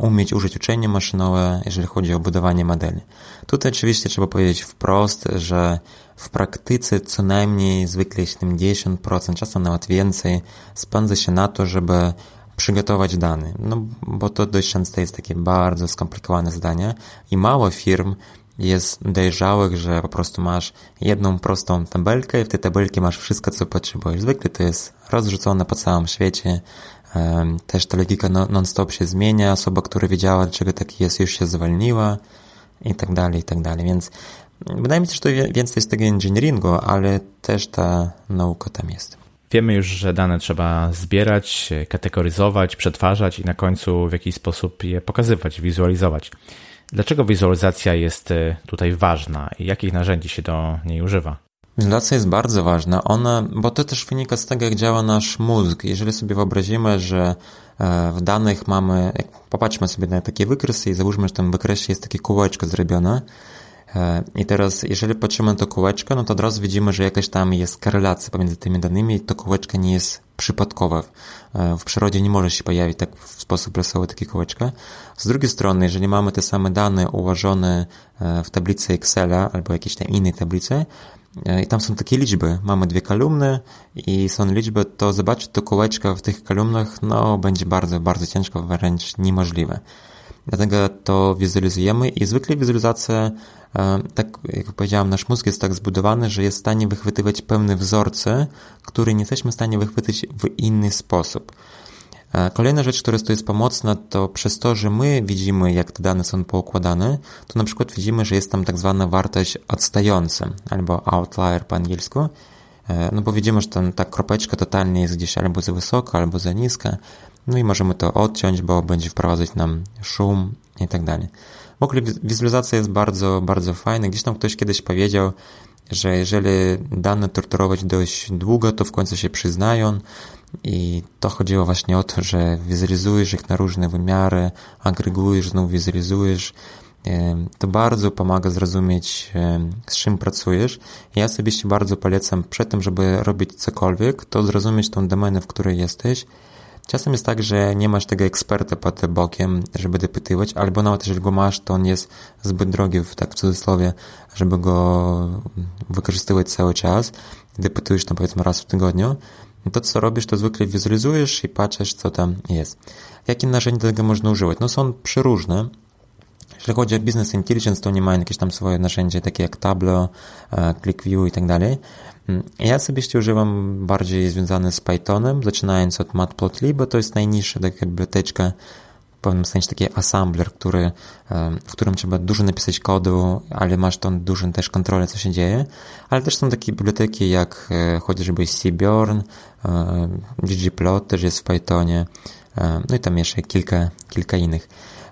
umieć użyć uczenia maszynowe, jeżeli chodzi o budowanie modeli. Tutaj oczywiście trzeba powiedzieć wprost, że w praktyce co najmniej zwykle 70%, czasem nawet więcej, spędza się na to, żeby przygotować dane, no bo to dość często jest takie bardzo skomplikowane zadanie i mało firm jest dojrzałych, że po prostu masz jedną prostą tabelkę i w tej tabelce masz wszystko, co potrzebujesz. Zwykle to jest rozrzucone po całym świecie Też ta logika no, non-stop się zmienia, osoba, która wiedziała, dlaczego tak jest, już się zwolniła i tak dalej, i tak dalej. Więc wydaje mi się, że to więcej jest tego engineeringu, ale też ta nauka tam jest. Wiemy już, że dane trzeba zbierać, kategoryzować, przetwarzać i na końcu w jakiś sposób je pokazywać, wizualizować. Dlaczego wizualizacja jest e, tutaj ważna i jakich narzędzi się do niej używa? Wizualizacja jest bardzo ważna, ona, bo to też wynika z tego, jak działa nasz mózg. Jeżeli sobie wyobrazimy, że e, w danych mamy, popatrzmy sobie na takie wykresy i załóżmy, że w tym wykresie jest takie kółeczko zrobione, i teraz, jeżeli patrzymy to kółeczko, no to od razu widzimy, że jakaś tam jest korelacja pomiędzy tymi danymi i to kółeczko nie jest przypadkowe. W przyrodzie nie może się pojawić tak w sposób losowy takie kółeczko. Z drugiej strony, jeżeli mamy te same dane ułożone e, w tablicy Excela albo jakiejś tam innej tablicy, e, i tam są takie liczby. Mamy dwie kolumny i są liczby, to zobaczyć to kółeczko w tych kolumnach, no, będzie bardzo, bardzo ciężko, wręcz niemożliwe. Dlatego to wizualizujemy i zwykle wizualizacja, e, tak jak powiedziałem, nasz mózg jest tak zbudowany, że jest w stanie wychwytywać pewne wzorce, które nie jesteśmy w stanie wychwycić w inny sposób. E, kolejna rzecz, która tu jest pomocna, to przez to, że my widzimy, jak te dane są poukładane, to na przykład widzimy, że jest tam tak zwana wartość odstająca, albo outlier po angielsku, e, no bo widzimy, że tam ta kropeczka totalnie jest gdzieś albo za wysoka, albo za niska, no i możemy to odciąć, bo będzie wprowadzać nam szum i tak dalej. W ogóle wizualizacja jest bardzo, bardzo fajna. Gdzieś tam ktoś kiedyś powiedział, że jeżeli dane torturować dość długo, to w końcu się przyznają i to chodziło właśnie o to, że wizualizujesz ich na różne wymiary, agregujesz, znowu wizualizujesz. To bardzo pomaga zrozumieć, z czym pracujesz. Ja osobiście bardzo polecam przed tym, żeby robić cokolwiek, to zrozumieć tą domenę, w której jesteś, Czasem jest tak, że nie masz tego eksperta pod bokiem, żeby dopytywać, albo nawet jeżeli go masz, to on jest zbyt drogi, w tak w cudzysłowie, żeby go wykorzystywać cały czas. Dopytujesz tam powiedzmy raz w tygodniu. To, co robisz, to zwykle wizualizujesz i patrzysz, co tam jest. Jakie narzędzia do tego można używać? No są przeróżne. Jeżeli chodzi o Business Intelligence, to nie mają jakieś tam swoje narzędzia, takie jak Tableau, e, ClickView i tak dalej. Mm, ja osobiście używam bardziej związane z Pythonem, zaczynając od Matplotlib, to jest najniższa taka biblioteczka, w pewnym sensie taki assembler, który, w którym trzeba dużo napisać kodu, ale masz tą dużą też kontrolę, co się dzieje. Ale też są takie biblioteki jak e, chociażby Seaborn, e, ggplot też jest w Pythonie, no i tam jeszcze kilka, kilka innych.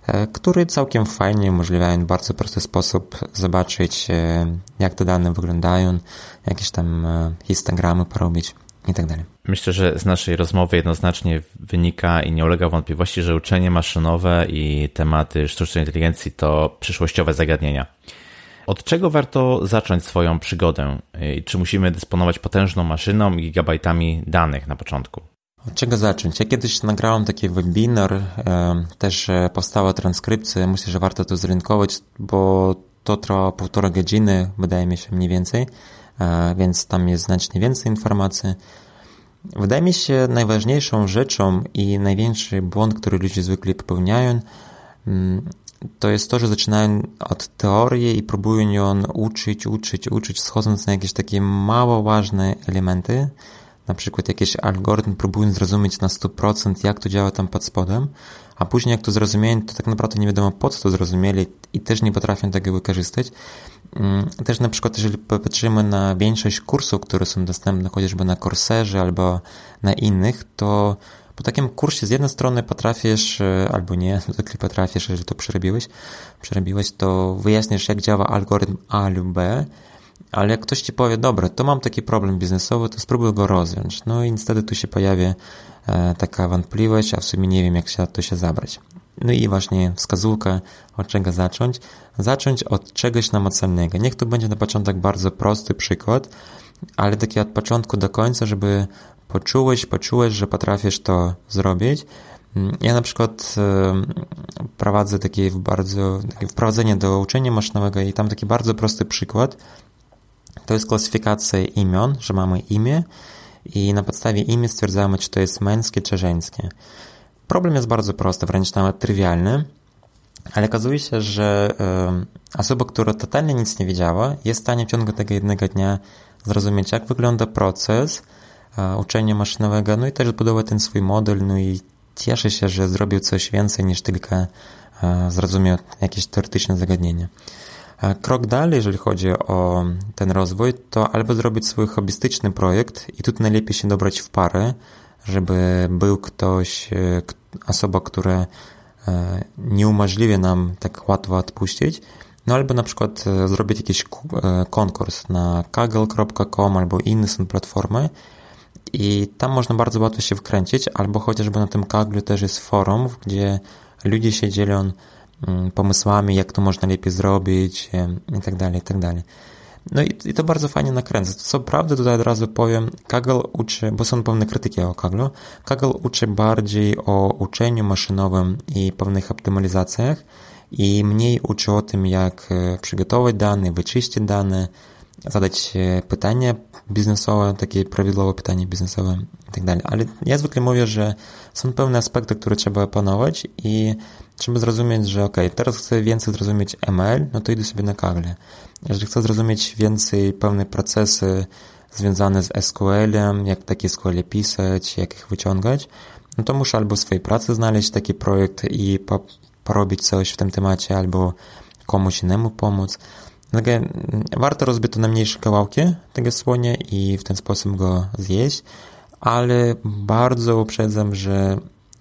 E, który całkiem fajnie umożliwiają w bardzo prosty sposób zobaczyć, e, jak te dane wyglądają, jakieś tam e, histogramy porobić i tak. Myślę, że z naszej rozmowy jednoznacznie wynika i nie ulega wątpliwości, że uczenie maszynowe i tematy sztucznej inteligencji to przyszłościowe zagadnienia. Od czego warto zacząć swoją przygodę? Czy musimy dysponować potężną maszyną i gigabajtami danych na początku? Od czego zacząć? Ja kiedyś nagrałem taki webinar, też e, powstała transkrypcja, myślę, że warto to zrynkować, bo to trwa półtora godziny, wydaje mi się mniej więcej, e, więc tam jest znacznie więcej informacji. Wydaje mi się najważniejszą rzeczą i największy błąd, który ludzie zwykle popełniają, to jest to, że zaczynają od teorii i próbują ją uczyć, uczyć, uczyć, schodząc na jakieś takie mało ważne elementy, na przykład jakiś algorytm, próbując zrozumieć na 100% jak to działa tam pod spodem, a później jak to zrozumieli, to tak naprawdę nie wiadomo po co to zrozumieli i też nie potrafią tego wykorzystać. Mm, też na przykład, jeżeli popatrzymy na większość kursów, które są dostępne chociażby na Courserze albo na innych, to po takim kursie z jednej strony potrafisz, e, albo nie, zwykle potrafisz, jeżeli to przerobiłeś, przerobiłeś, to wyjaśnisz jak działa algorytm A lub B, ale jak ktoś ci powie, dobra, to mam taki problem biznesowy, to spróbuj go rozwiąć. No i niestety tu się pojawia e, taka wątpliwość, a w sumie nie wiem, jak się to się zabrać. No i właśnie wskazówka, od czego zacząć. Zacząć od czegoś namacalnego. Niech to będzie na początek bardzo prosty przykład, ale taki od początku do końca, żeby poczułeś, poczułeś, że potrafisz to zrobić. Ja na przykład prowadzę takie bardzo, takie wprowadzenie do uczenia maszynowego i tam taki bardzo prosty przykład, to jest klasyfikacja imion, że mamy imię i na podstawie imię stwierdzamy, czy to jest męskie, czy żeńskie. Problem jest bardzo prosty, wręcz nawet trywialny, ale okazuje się, że y, osoba, która totalnie nic nie wiedziała, jest w stanie w ciągu tego jednego dnia zrozumieć, jak wygląda proces uczenia maszynowego, no i też zbudował ten swój model, no i cieszę się, że zrobił coś więcej niż tylko zrozumiał jakieś teoretyczne zagadnienie. Krok dalej, jeżeli chodzi o ten rozwój, to albo zrobić swój hobbystyczny projekt i tu najlepiej się dobrać w parę, żeby był ktoś, osoba, która nie umożliwia nam tak łatwo odpuścić, no albo na przykład zrobić jakiś konkurs na kaggle.com albo inne są platformy i tam można bardzo łatwo się wkręcić, albo chociażby na tym Kaggle też jest forum, gdzie ludzie się dzielą pomysłami, jak to można lepiej zrobić i tak dalej, i tak dalej. No i, i, to bardzo fajnie nakręca. Co prawda tutaj od razu powiem, Kaggle uczy, bo są pewne krytyki o Kaggle, Kaggle uczy bardziej o uczeniu maszynowym i pewnych optymalizacjach i mniej uczy o tym, jak e, przygotować dane, wyczyścić dane, zadać pytanie biznesowe, takie prawidłowe pytanie biznesowe i tak dalej. Ale ja zwykle mówię, że są pewne aspekty, które trzeba opanować i trzeba zrozumieć, że ok, teraz chcę więcej zrozumieć ML, no to idę sobie na Kaggle. Jeżeli chcę zrozumieć więcej pewne procesy związane z SQL-em, jak takie SQL pisać, jak ich wyciągać, no to muszę albo w swojej pracy znaleźć taki projekt i porobić coś w tym temacie, albo komuś innemu pomóc. Warto rozbić to na mniejsze kawałki tego słonia i w ten sposób go zjeść, ale bardzo uprzedzam, że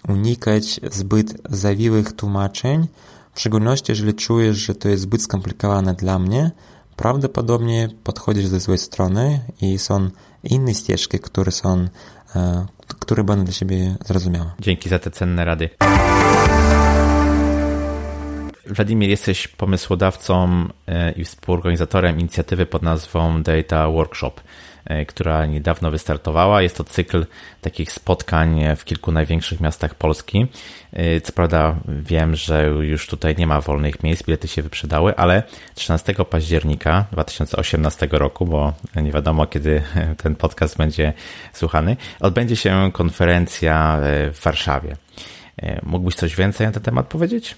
unikać zbyt zawiłych tłumaczeń, w szczególności jeżeli czujesz, że to jest zbyt skomplikowane dla mnie, prawdopodobnie podchodzisz ze złej strony i są inne ścieżki, które są, e, które będą dla siebie zrozumiałe. Dzięki za te cenne rady. Wladimir, jesteś pomysłodawcą e, i współorganizatorem inicjatywy pod nazwą Data Workshop, która niedawno wystartowała. Jest to cykl takich spotkań w kilku największych miastach Polski. E, co prawda wiem, że już tutaj nie ma wolnych miejsc, bilety się wyprzedały, ale 13 października 2018 roku, bo nie wiadomo kiedy ten podcast będzie słuchany, odbędzie się konferencja w Warszawie. Mógłbyś coś więcej na ten temat powiedzieć?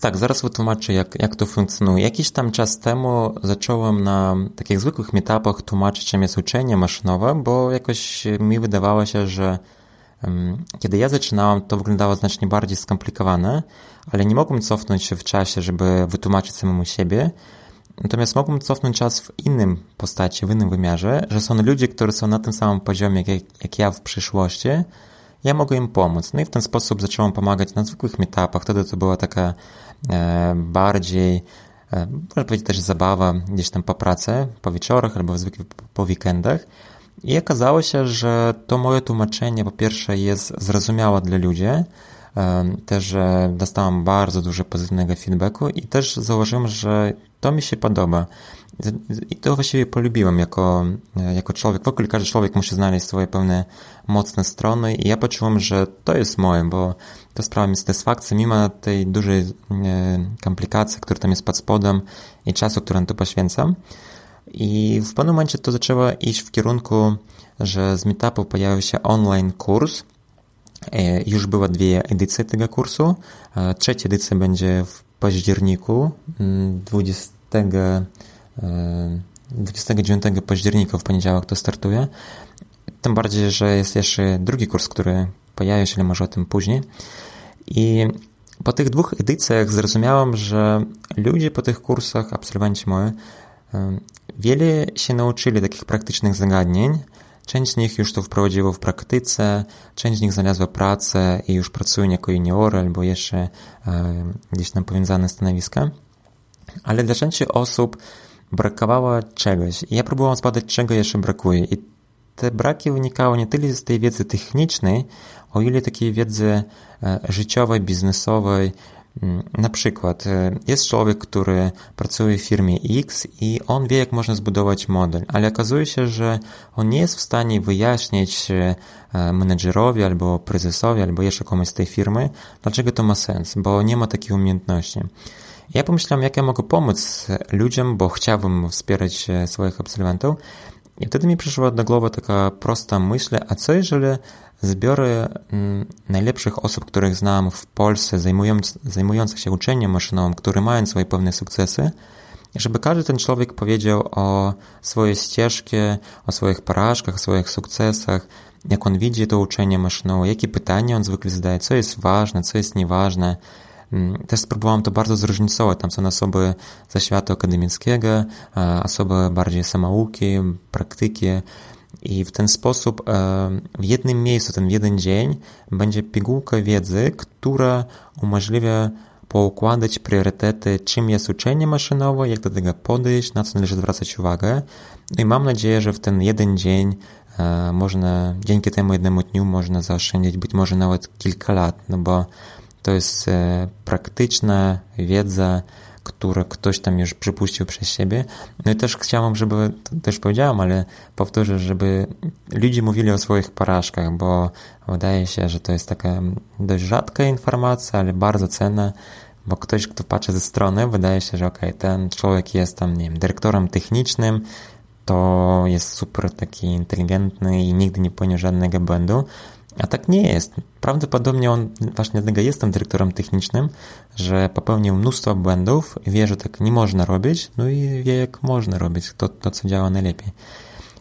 Tak, zaraz wytłumaczę, jak, jak to funkcjonuje. Jakiś tam czas temu zacząłem na takich zwykłych meetupach tłumaczyć, czym jest uczenie maszynowe, bo jakoś mi wydawało się, że um, kiedy ja zaczynałem, to wyglądało znacznie bardziej skomplikowane, ale nie mogłem cofnąć się w czasie, żeby wytłumaczyć samemu siebie. Natomiast mogłem cofnąć czas w innym postaci, w innym wymiarze, że są ludzie, którzy są na tym samym poziomie jak, jak ja w przyszłości, ja mogę im pomóc. No i w ten sposób zacząłem pomagać na zwykłych meetupach. Wtedy to była taka e, bardziej, e, można powiedzieć też zabawa gdzieś tam po pracy, po wieczorach albo zwykle po, weekendach. I okazało się, że to moje tłumaczenie po pierwsze jest zrozumiałe dla ludzi, też dostałam bardzo dużo pozytywnego feedbacku i też zauważyłem, że to mi się podoba. I to właściwie polubiłem jako, jako człowiek. W ogóle każdy człowiek musi znaleźć swoje pełne mocne strony i ja poczułem, że to jest moje, bo to sprawia mi satysfakcję mimo tej dużej e, komplikacji, która tam jest pod spodem i czasu, który na to poświęcam. I w pewnym momencie to zaczęło iść w kierunku, że z meetupów pojawił się online kurs. E, już były dwie edycje tego kursu. E, trzecia edycja będzie w październiku 20 mm, 29 października w poniedziałek to startuje. Tym bardziej, że jest jeszcze drugi kurs, który pojawia się, ale może o tym później. I po tych dwóch edycjach zrozumiałem, że ludzie po tych kursach, absolwenci moi, wiele się nauczyli takich praktycznych zagadnień. Część z nich już to wprowadziło w praktyce, część z nich znalazła pracę i już pracują jako juniory albo jeszcze gdzieś tam powiązane stanowiska. Ale dla części osób brakowało czegoś. I ja próbowałem zbadać, czego jeszcze brakuje. I te braki wynikały nie tyle z tej wiedzy technicznej, o ile takiej wiedzy e, życiowej, biznesowej. Mm, na przykład e, jest człowiek, który pracuje w firmie X i on wie, jak można zbudować model, ale okazuje się, że on nie jest w stanie wyjaśnić e, menedżerowi albo prezesowi, albo jeszcze komuś z tej firmy, dlaczego to ma sens, bo nie ma takiej umiejętności. Ja pomyślałem, jak ja mogę pomóc ludziom, bo chciałbym wspierać swoich absolwentów. I wtedy mi przyszła do głowy taka prosta myśl, a co jeżeli zbiorę mm, najlepszych osób, których znam w Polsce, zajmując, zajmujących się uczeniem maszynowym, które mają swoje pewne sukcesy żeby każdy ten człowiek powiedział o swojej ścieżce, o swoich porażkach, o swoich sukcesach, jak on widzi to uczenie maszynowe, jakie pytania on zwykle zadaje, co jest ważne, co jest nieważne. Mm, też spróbowałem to bardzo zróżnicować. Tam są osoby ze świata akademickiego, osoby bardziej samouki, praktyki. I w ten sposób w jednym miejscu, ten jeden dzień będzie pigułka wiedzy, która umożliwia poukładać priorytety, czym jest uczenie maszynowe, jak do tego podejść, na co należy zwracać uwagę. No i mam nadzieję, że w ten jeden dzień e, można, dzięki temu jednemu dniu można zaoszczędzić być może nawet kilka lat, no bo to jest e, praktyczna wiedza, które ktoś tam już przypuścił przez siebie. No i też chciałam, żeby, też powiedziałam, ale powtórzę, żeby ludzie mówili o swoich porażkach, bo wydaje się, że to jest taka dość rzadka informacja, ale bardzo cenna, bo ktoś, kto patrzy ze strony, wydaje się, że ok, ten człowiek jest tam, nie wiem, dyrektorem technicznym, to jest super taki inteligentny i nigdy nie popełnił żadnego błędu, a tak nie jest. Prawdopodobnie on właśnie dlatego jest tym dyrektorem technicznym, że popełnił mnóstwo błędów, wie, że tak nie można robić, no i wie, jak można robić, to, to co działa najlepiej.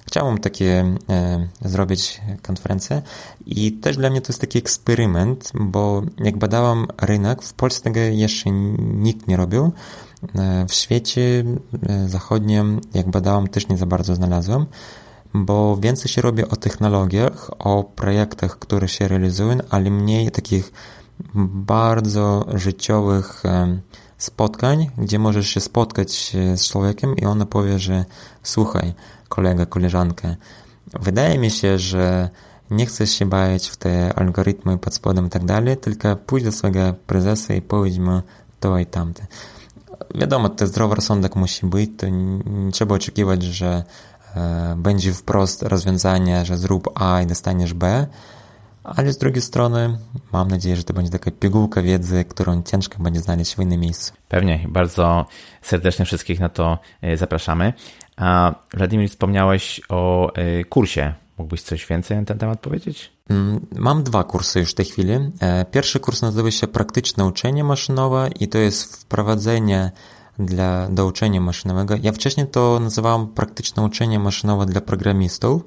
Chciałbym takie e, zrobić konferencję i też dla mnie to jest taki eksperyment, bo jak badałam rynek, w Polsce tego jeszcze nikt nie robił, e, w świecie e, zachodnim, jak badałam, też nie za bardzo znalazłem bo więcej się robi o technologiach, o projektach, które się realizują, ale mniej takich bardzo życiowych spotkań, gdzie możesz się spotkać z człowiekiem i ona powie, że słuchaj, kolega, koleżanka, wydaje mi się, że nie chcesz się bawić w te algorytmy pod spodem i tak dalej, tylko pójdź do swojego prezesa i powiedz mu to i tamte. Wiadomo, to zdrowy rozsądek musi być, to nie trzeba oczekiwać, że E, będzie wprost rozwiązanie, że zrób A i dostaniesz B, ale z drugiej strony mam nadzieję, że to będzie taka pigułka wiedzy, którą ciężko będzie znaleźć w innym miejscu. Pewnie, bardzo serdecznie wszystkich na to e, zapraszamy. A Wladimir, wspomniałeś o e, kursie. Mógłbyś coś więcej na ten temat powiedzieć? Mm, mam dwa kursy już w tej chwili. Pierwszy kurs nazywa się Praktyczne uczenie maszynowe i to jest wprowadzenie dla, do uczenia maszynowego. Ja wcześniej to nazywałem praktyczne uczenie maszynowe dla programistów,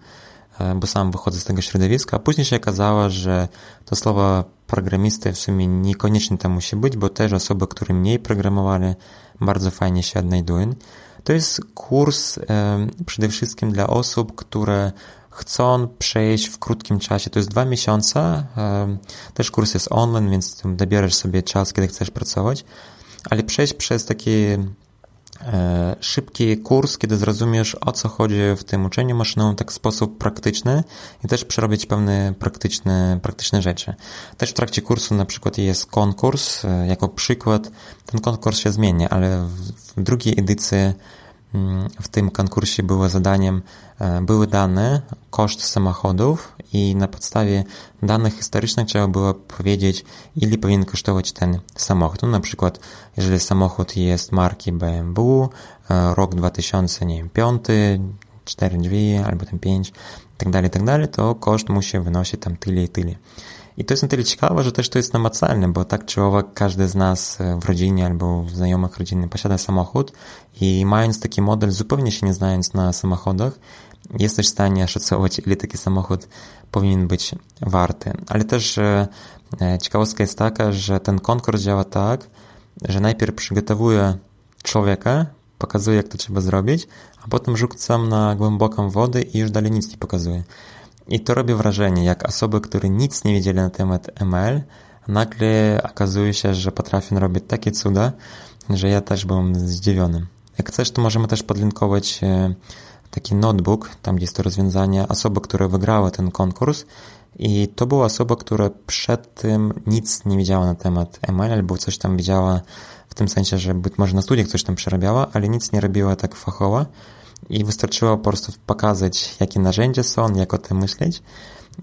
e, bo sam wychodzę z tego środowiska, a później się okazało, że to słowo programisty w sumie niekoniecznie tam musi być, bo też osoby, które mniej programowali, bardzo fajnie się odnajdują. To jest kurs e, przede wszystkim dla osób, które chcą przejść w krótkim czasie, to jest dwa miesiące, e, też kurs jest online, więc dobierasz sobie czas, kiedy chcesz pracować, ale przejść przez taki e, szybki kurs, kiedy zrozumiesz o co chodzi w tym uczeniu maszynowym tak w sposób praktyczny i też przerobić pewne praktyczne, praktyczne rzeczy. Też w trakcie kursu na przykład jest konkurs, e, jako przykład. Ten konkurs się zmienia, ale w, drugiej edycji w tym konkursie było zadaniem, e, były dane, koszt samochodów i na podstawie danych historycznych trzeba było powiedzieć, ile powinien kosztować ten samochód. No, na przykład, jeżeli samochód jest marki BMW, e, rok 2005, 4 drzwi albo ten 5, tak dalej, tak dalej, to koszt musi wynosić tam tyle i tyle. I to jest na tyle ciekawe, że też to jest namacalne, bo tak czy owak każdy z nas e, w rodzinie albo w znajomych rodziny posiada samochód i mając taki model, zupełnie się nie znając na samochodach, jesteś w stanie szacować, ile taki samochód powinien być warty. Ale też e, e, ciekawostka jest taka, że ten konkurs działa tak, że najpierw przygotowuje człowieka, pokazuje jak to trzeba zrobić, a potem rzucam na głęboką wodę i już dalej nic nie pokazuje. I to robi wrażenie, jak osoby, które nic nie wiedzieli na temat ML, nagle okazuje się, że potrafią robić takie cuda, że ja też byłem zdziwiony. Jak chcesz, to możemy też podlinkować e, taki notebook, tam gdzie jest to rozwiązanie, osoby, które wygrały ten konkurs i to była osoba, która przed tym nic nie wiedziała na temat ML, albo coś tam wiedziała w tym sensie, że być może na studiach coś tam przerabiała, ale nic nie robiła tak fachowo i wystarczyło po prostu pokazać, jakie narzędzia są, jak o tym myśleć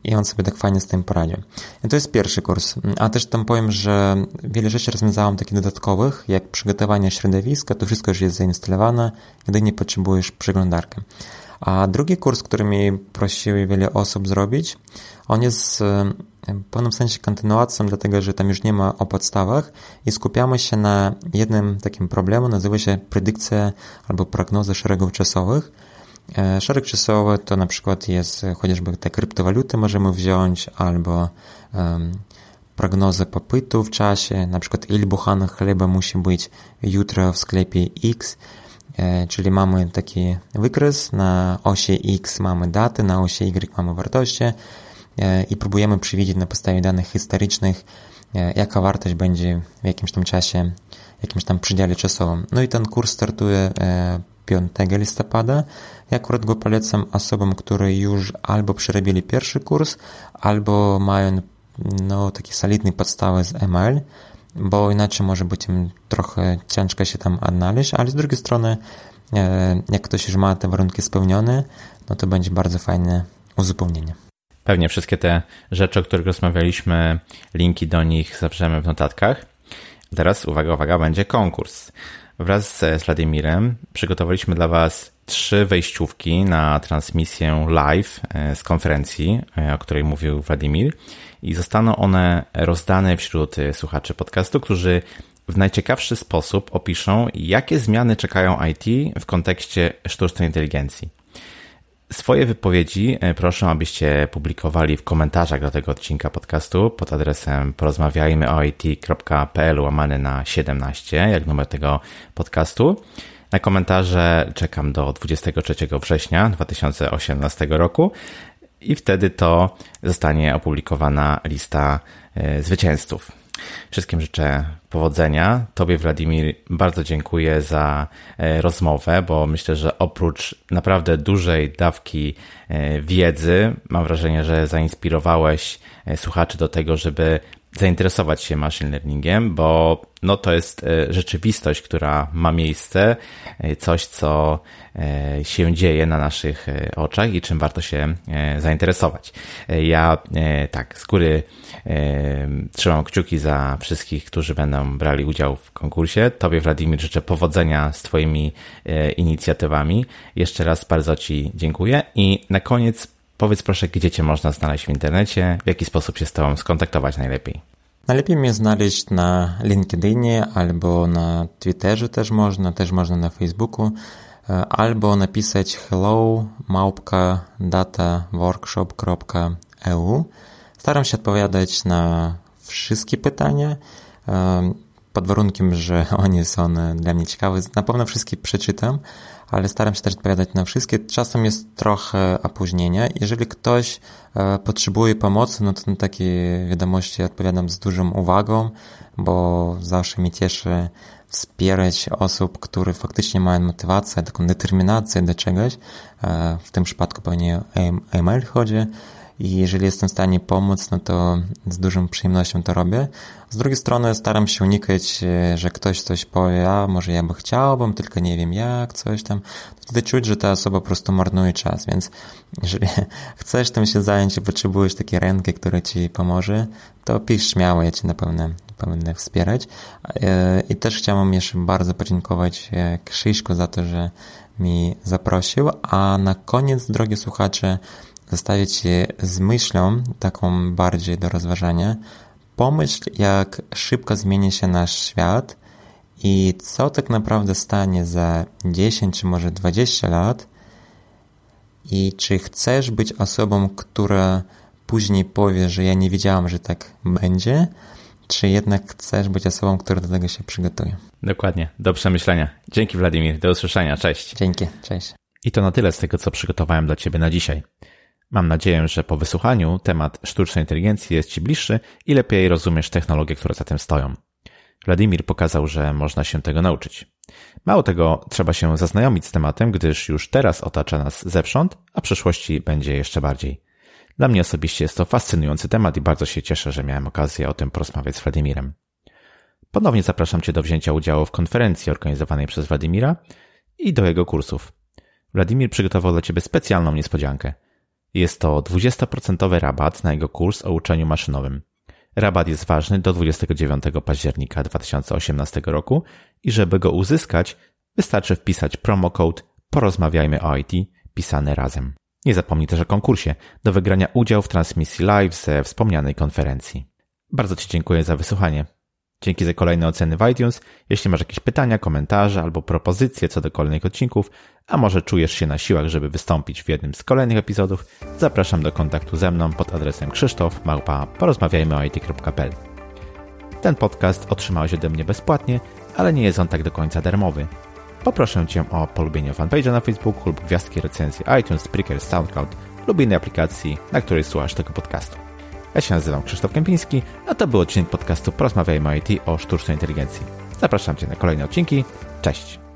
i on sobie tak fajnie z tym poradził. I to jest pierwszy kurs. A też tam powiem, że wiele rzeczy rozwiązałam takich dodatkowych, jak przygotowanie środowiska, to wszystko już jest zainstalowane, jedynie potrzebujesz przeglądarkę. A drugi kurs, który mi prosiły wiele osób zrobić, on jest w pewnym sensie kontynuacją, dlatego że tam już nie ma o podstawach i skupiamy się na jednym takim problemu, nazywa się predykcja albo prognoza szeregów czasowych. E, szereg czasowy to na przykład jest chociażby te kryptowaluty możemy wziąć albo um, prognozę popytu w czasie, na przykład ile buchanych chleba musi być jutro w sklepie X, e, czyli mamy taki wykres, na osi X mamy daty, na osi Y mamy wartości, i próbujemy przewidzieć na podstawie danych historycznych, e, jaka wartość będzie w jakimś tam czasie, jakimś tam przedziale czasowym. No i ten kurs startuje 5 e, listopada. Ja akurat go polecam osobom, które już albo przerobili pierwszy kurs, albo mają no, takie solidne podstawy z ML, bo inaczej może być im trochę ciężko się tam odnaleźć, ale z drugiej strony, jak ktoś już ma te warunki spełnione, no to będzie bardzo fajne uzupełnienie. Pewnie wszystkie te rzeczy, o których rozmawialiśmy, linki do nich zawrzemy w notatkach. Teraz, uwaga, uwaga, będzie konkurs. Wraz z Władimirem przygotowaliśmy dla Was trzy wejściówki na transmisję live e, z konferencji, e, o której mówił Władimir i zostaną one rozdane wśród słuchaczy podcastu, którzy w najciekawszy sposób opiszą, jakie zmiany czekają IT w kontekście sztucznej inteligencji. Swoje wypowiedzi e, proszę, abyście publikowali w komentarzach do tego odcinka podcastu pod adresem porozmawiajmyoit.pl łamany na 17, jak numer tego podcastu. Na komentarze czekam do 23 września 2018 roku i wtedy to zostanie opublikowana lista e, zwycięzców. Wszystkim życzę powodzenia. Tobie, Wladimir, bardzo dziękuję za e, rozmowę, bo myślę, że oprócz naprawdę dużej dawki e, wiedzy, mam wrażenie, że zainspirowałeś e, słuchaczy do tego, żeby zainteresować się machine learningiem, bo no to jest e, rzeczywistość, która ma miejsce, e, coś, co e, się dzieje na naszych oczach i czym warto się zainteresować. Ja tak, z góry trzymam kciuki za wszystkich, którzy będą brali udział w konkursie. Tobie, Wladimir, życzę powodzenia z Twoimi inicjatywami. Jeszcze raz bardzo Ci dziękuję i na koniec Powiedz proszę, gdzie Cię można znaleźć w internecie, w jaki sposób się z Tobą skontaktować najlepiej. Najlepiej mnie znaleźć na LinkedInie albo na Twitterze też można, też można na Facebooku, e, albo napisać hello małpka dataworkshop.eu. Staram się odpowiadać na wszystkie pytania, e, pod warunkiem, że one są dla mnie ciekawe. Na pewno wszystkie przeczytam, ale staram się też odpowiadać na wszystkie. Czasem jest trochę opóźnienia. Jeżeli ktoś e, potrzebuje pomocy, no to na takie wiadomości odpowiadam z dużą uwagą, bo zawsze mi cieszy wspierać osób, które faktycznie mają motywację, taką determinację do czegoś. E, w tym przypadku pewnie e-mail chodzi i jeżeli jestem w stanie pomóc, no to z dużą przyjemnością to robię. Z drugiej strony staram się unikać, e, że ktoś coś powie, a może ja by chciałbym, tylko nie wiem jak, coś tam. Wtedy czuć, że ta osoba po prostu marnuje czas, więc jeżeli chcesz tym się zająć i potrzebujesz takiej ręki, która ci pomoże, to pisz śmiało, ja cię na pewno będę wspierać. E, I też chciałbym jeszcze bardzo podziękować e, Krzyśku za to, że mi zaprosił, a na koniec, drogie słuchacze, zostawić je z myślą, taką bardziej do rozważania. Pomyśl, jak szybko zmieni się nasz świat i co tak naprawdę stanie za 10 czy może 20 lat i czy chcesz być osobą, która później powie, że ja nie wiedziałam, że tak będzie, czy jednak chcesz być osobą, która do tego się przygotuje. Dokładnie, do przemyślenia. Dzięki Wladimir, do usłyszenia, cześć. Dzięki, cześć. I to na tyle z tego, co przygotowałem dla Ciebie na dzisiaj. Mam nadzieję, że po wysłuchaniu temat sztucznej inteligencji jest Ci bliższy i lepiej rozumiesz technologie, które za tym stoją. Wladimir pokazał, że można się tego nauczyć. Mało tego, trzeba się zaznajomić z tematem, gdyż już teraz otacza nas zewsząd, a w przyszłości będzie jeszcze bardziej. Dla mnie osobiście jest to fascynujący temat i bardzo się cieszę, że miałem okazję o tym porozmawiać z Władimirem. Ponownie zapraszam Cię do wzięcia udziału w konferencji organizowanej przez Władimira i do jego kursów. Władimir przygotował dla Ciebie specjalną niespodziankę – jest to 20% rabat na jego kurs o uczeniu maszynowym. Rabat jest ważny do 29 października 2018 roku i żeby go uzyskać, wystarczy wpisać promo code porozmawiajmy o IT pisane razem. Nie zapomnij też o konkursie do wygrania udziału w transmisji live ze wspomnianej konferencji. Bardzo Ci dziękuję za wysłuchanie. Dzięki za kolejne oceny w iTunes. Jeśli masz jakieś pytania, komentarze albo propozycje co do kolejnych odcinków, a może czujesz się na siłach, żeby wystąpić w jednym z kolejnych epizodów, zapraszam do kontaktu ze mną pod adresem krzysztof małpa porozmawiajmy Ten podcast otrzymałeś ode mnie bezpłatnie, ale nie jest on tak do końca darmowy. Poproszę Cię o polubienie fanpage'a na Facebooku lub gwiazdki recenzji iTunes, Spreaker, SoundCloud lub innej aplikacji, na której słuchasz tego podcastu. Ja się nazywam Krzysztof Kępiński, a to był odcinek podcastu Porozmawiajmy IT o sztucznej inteligencji. Zapraszam Cię na kolejne odcinki. Cześć!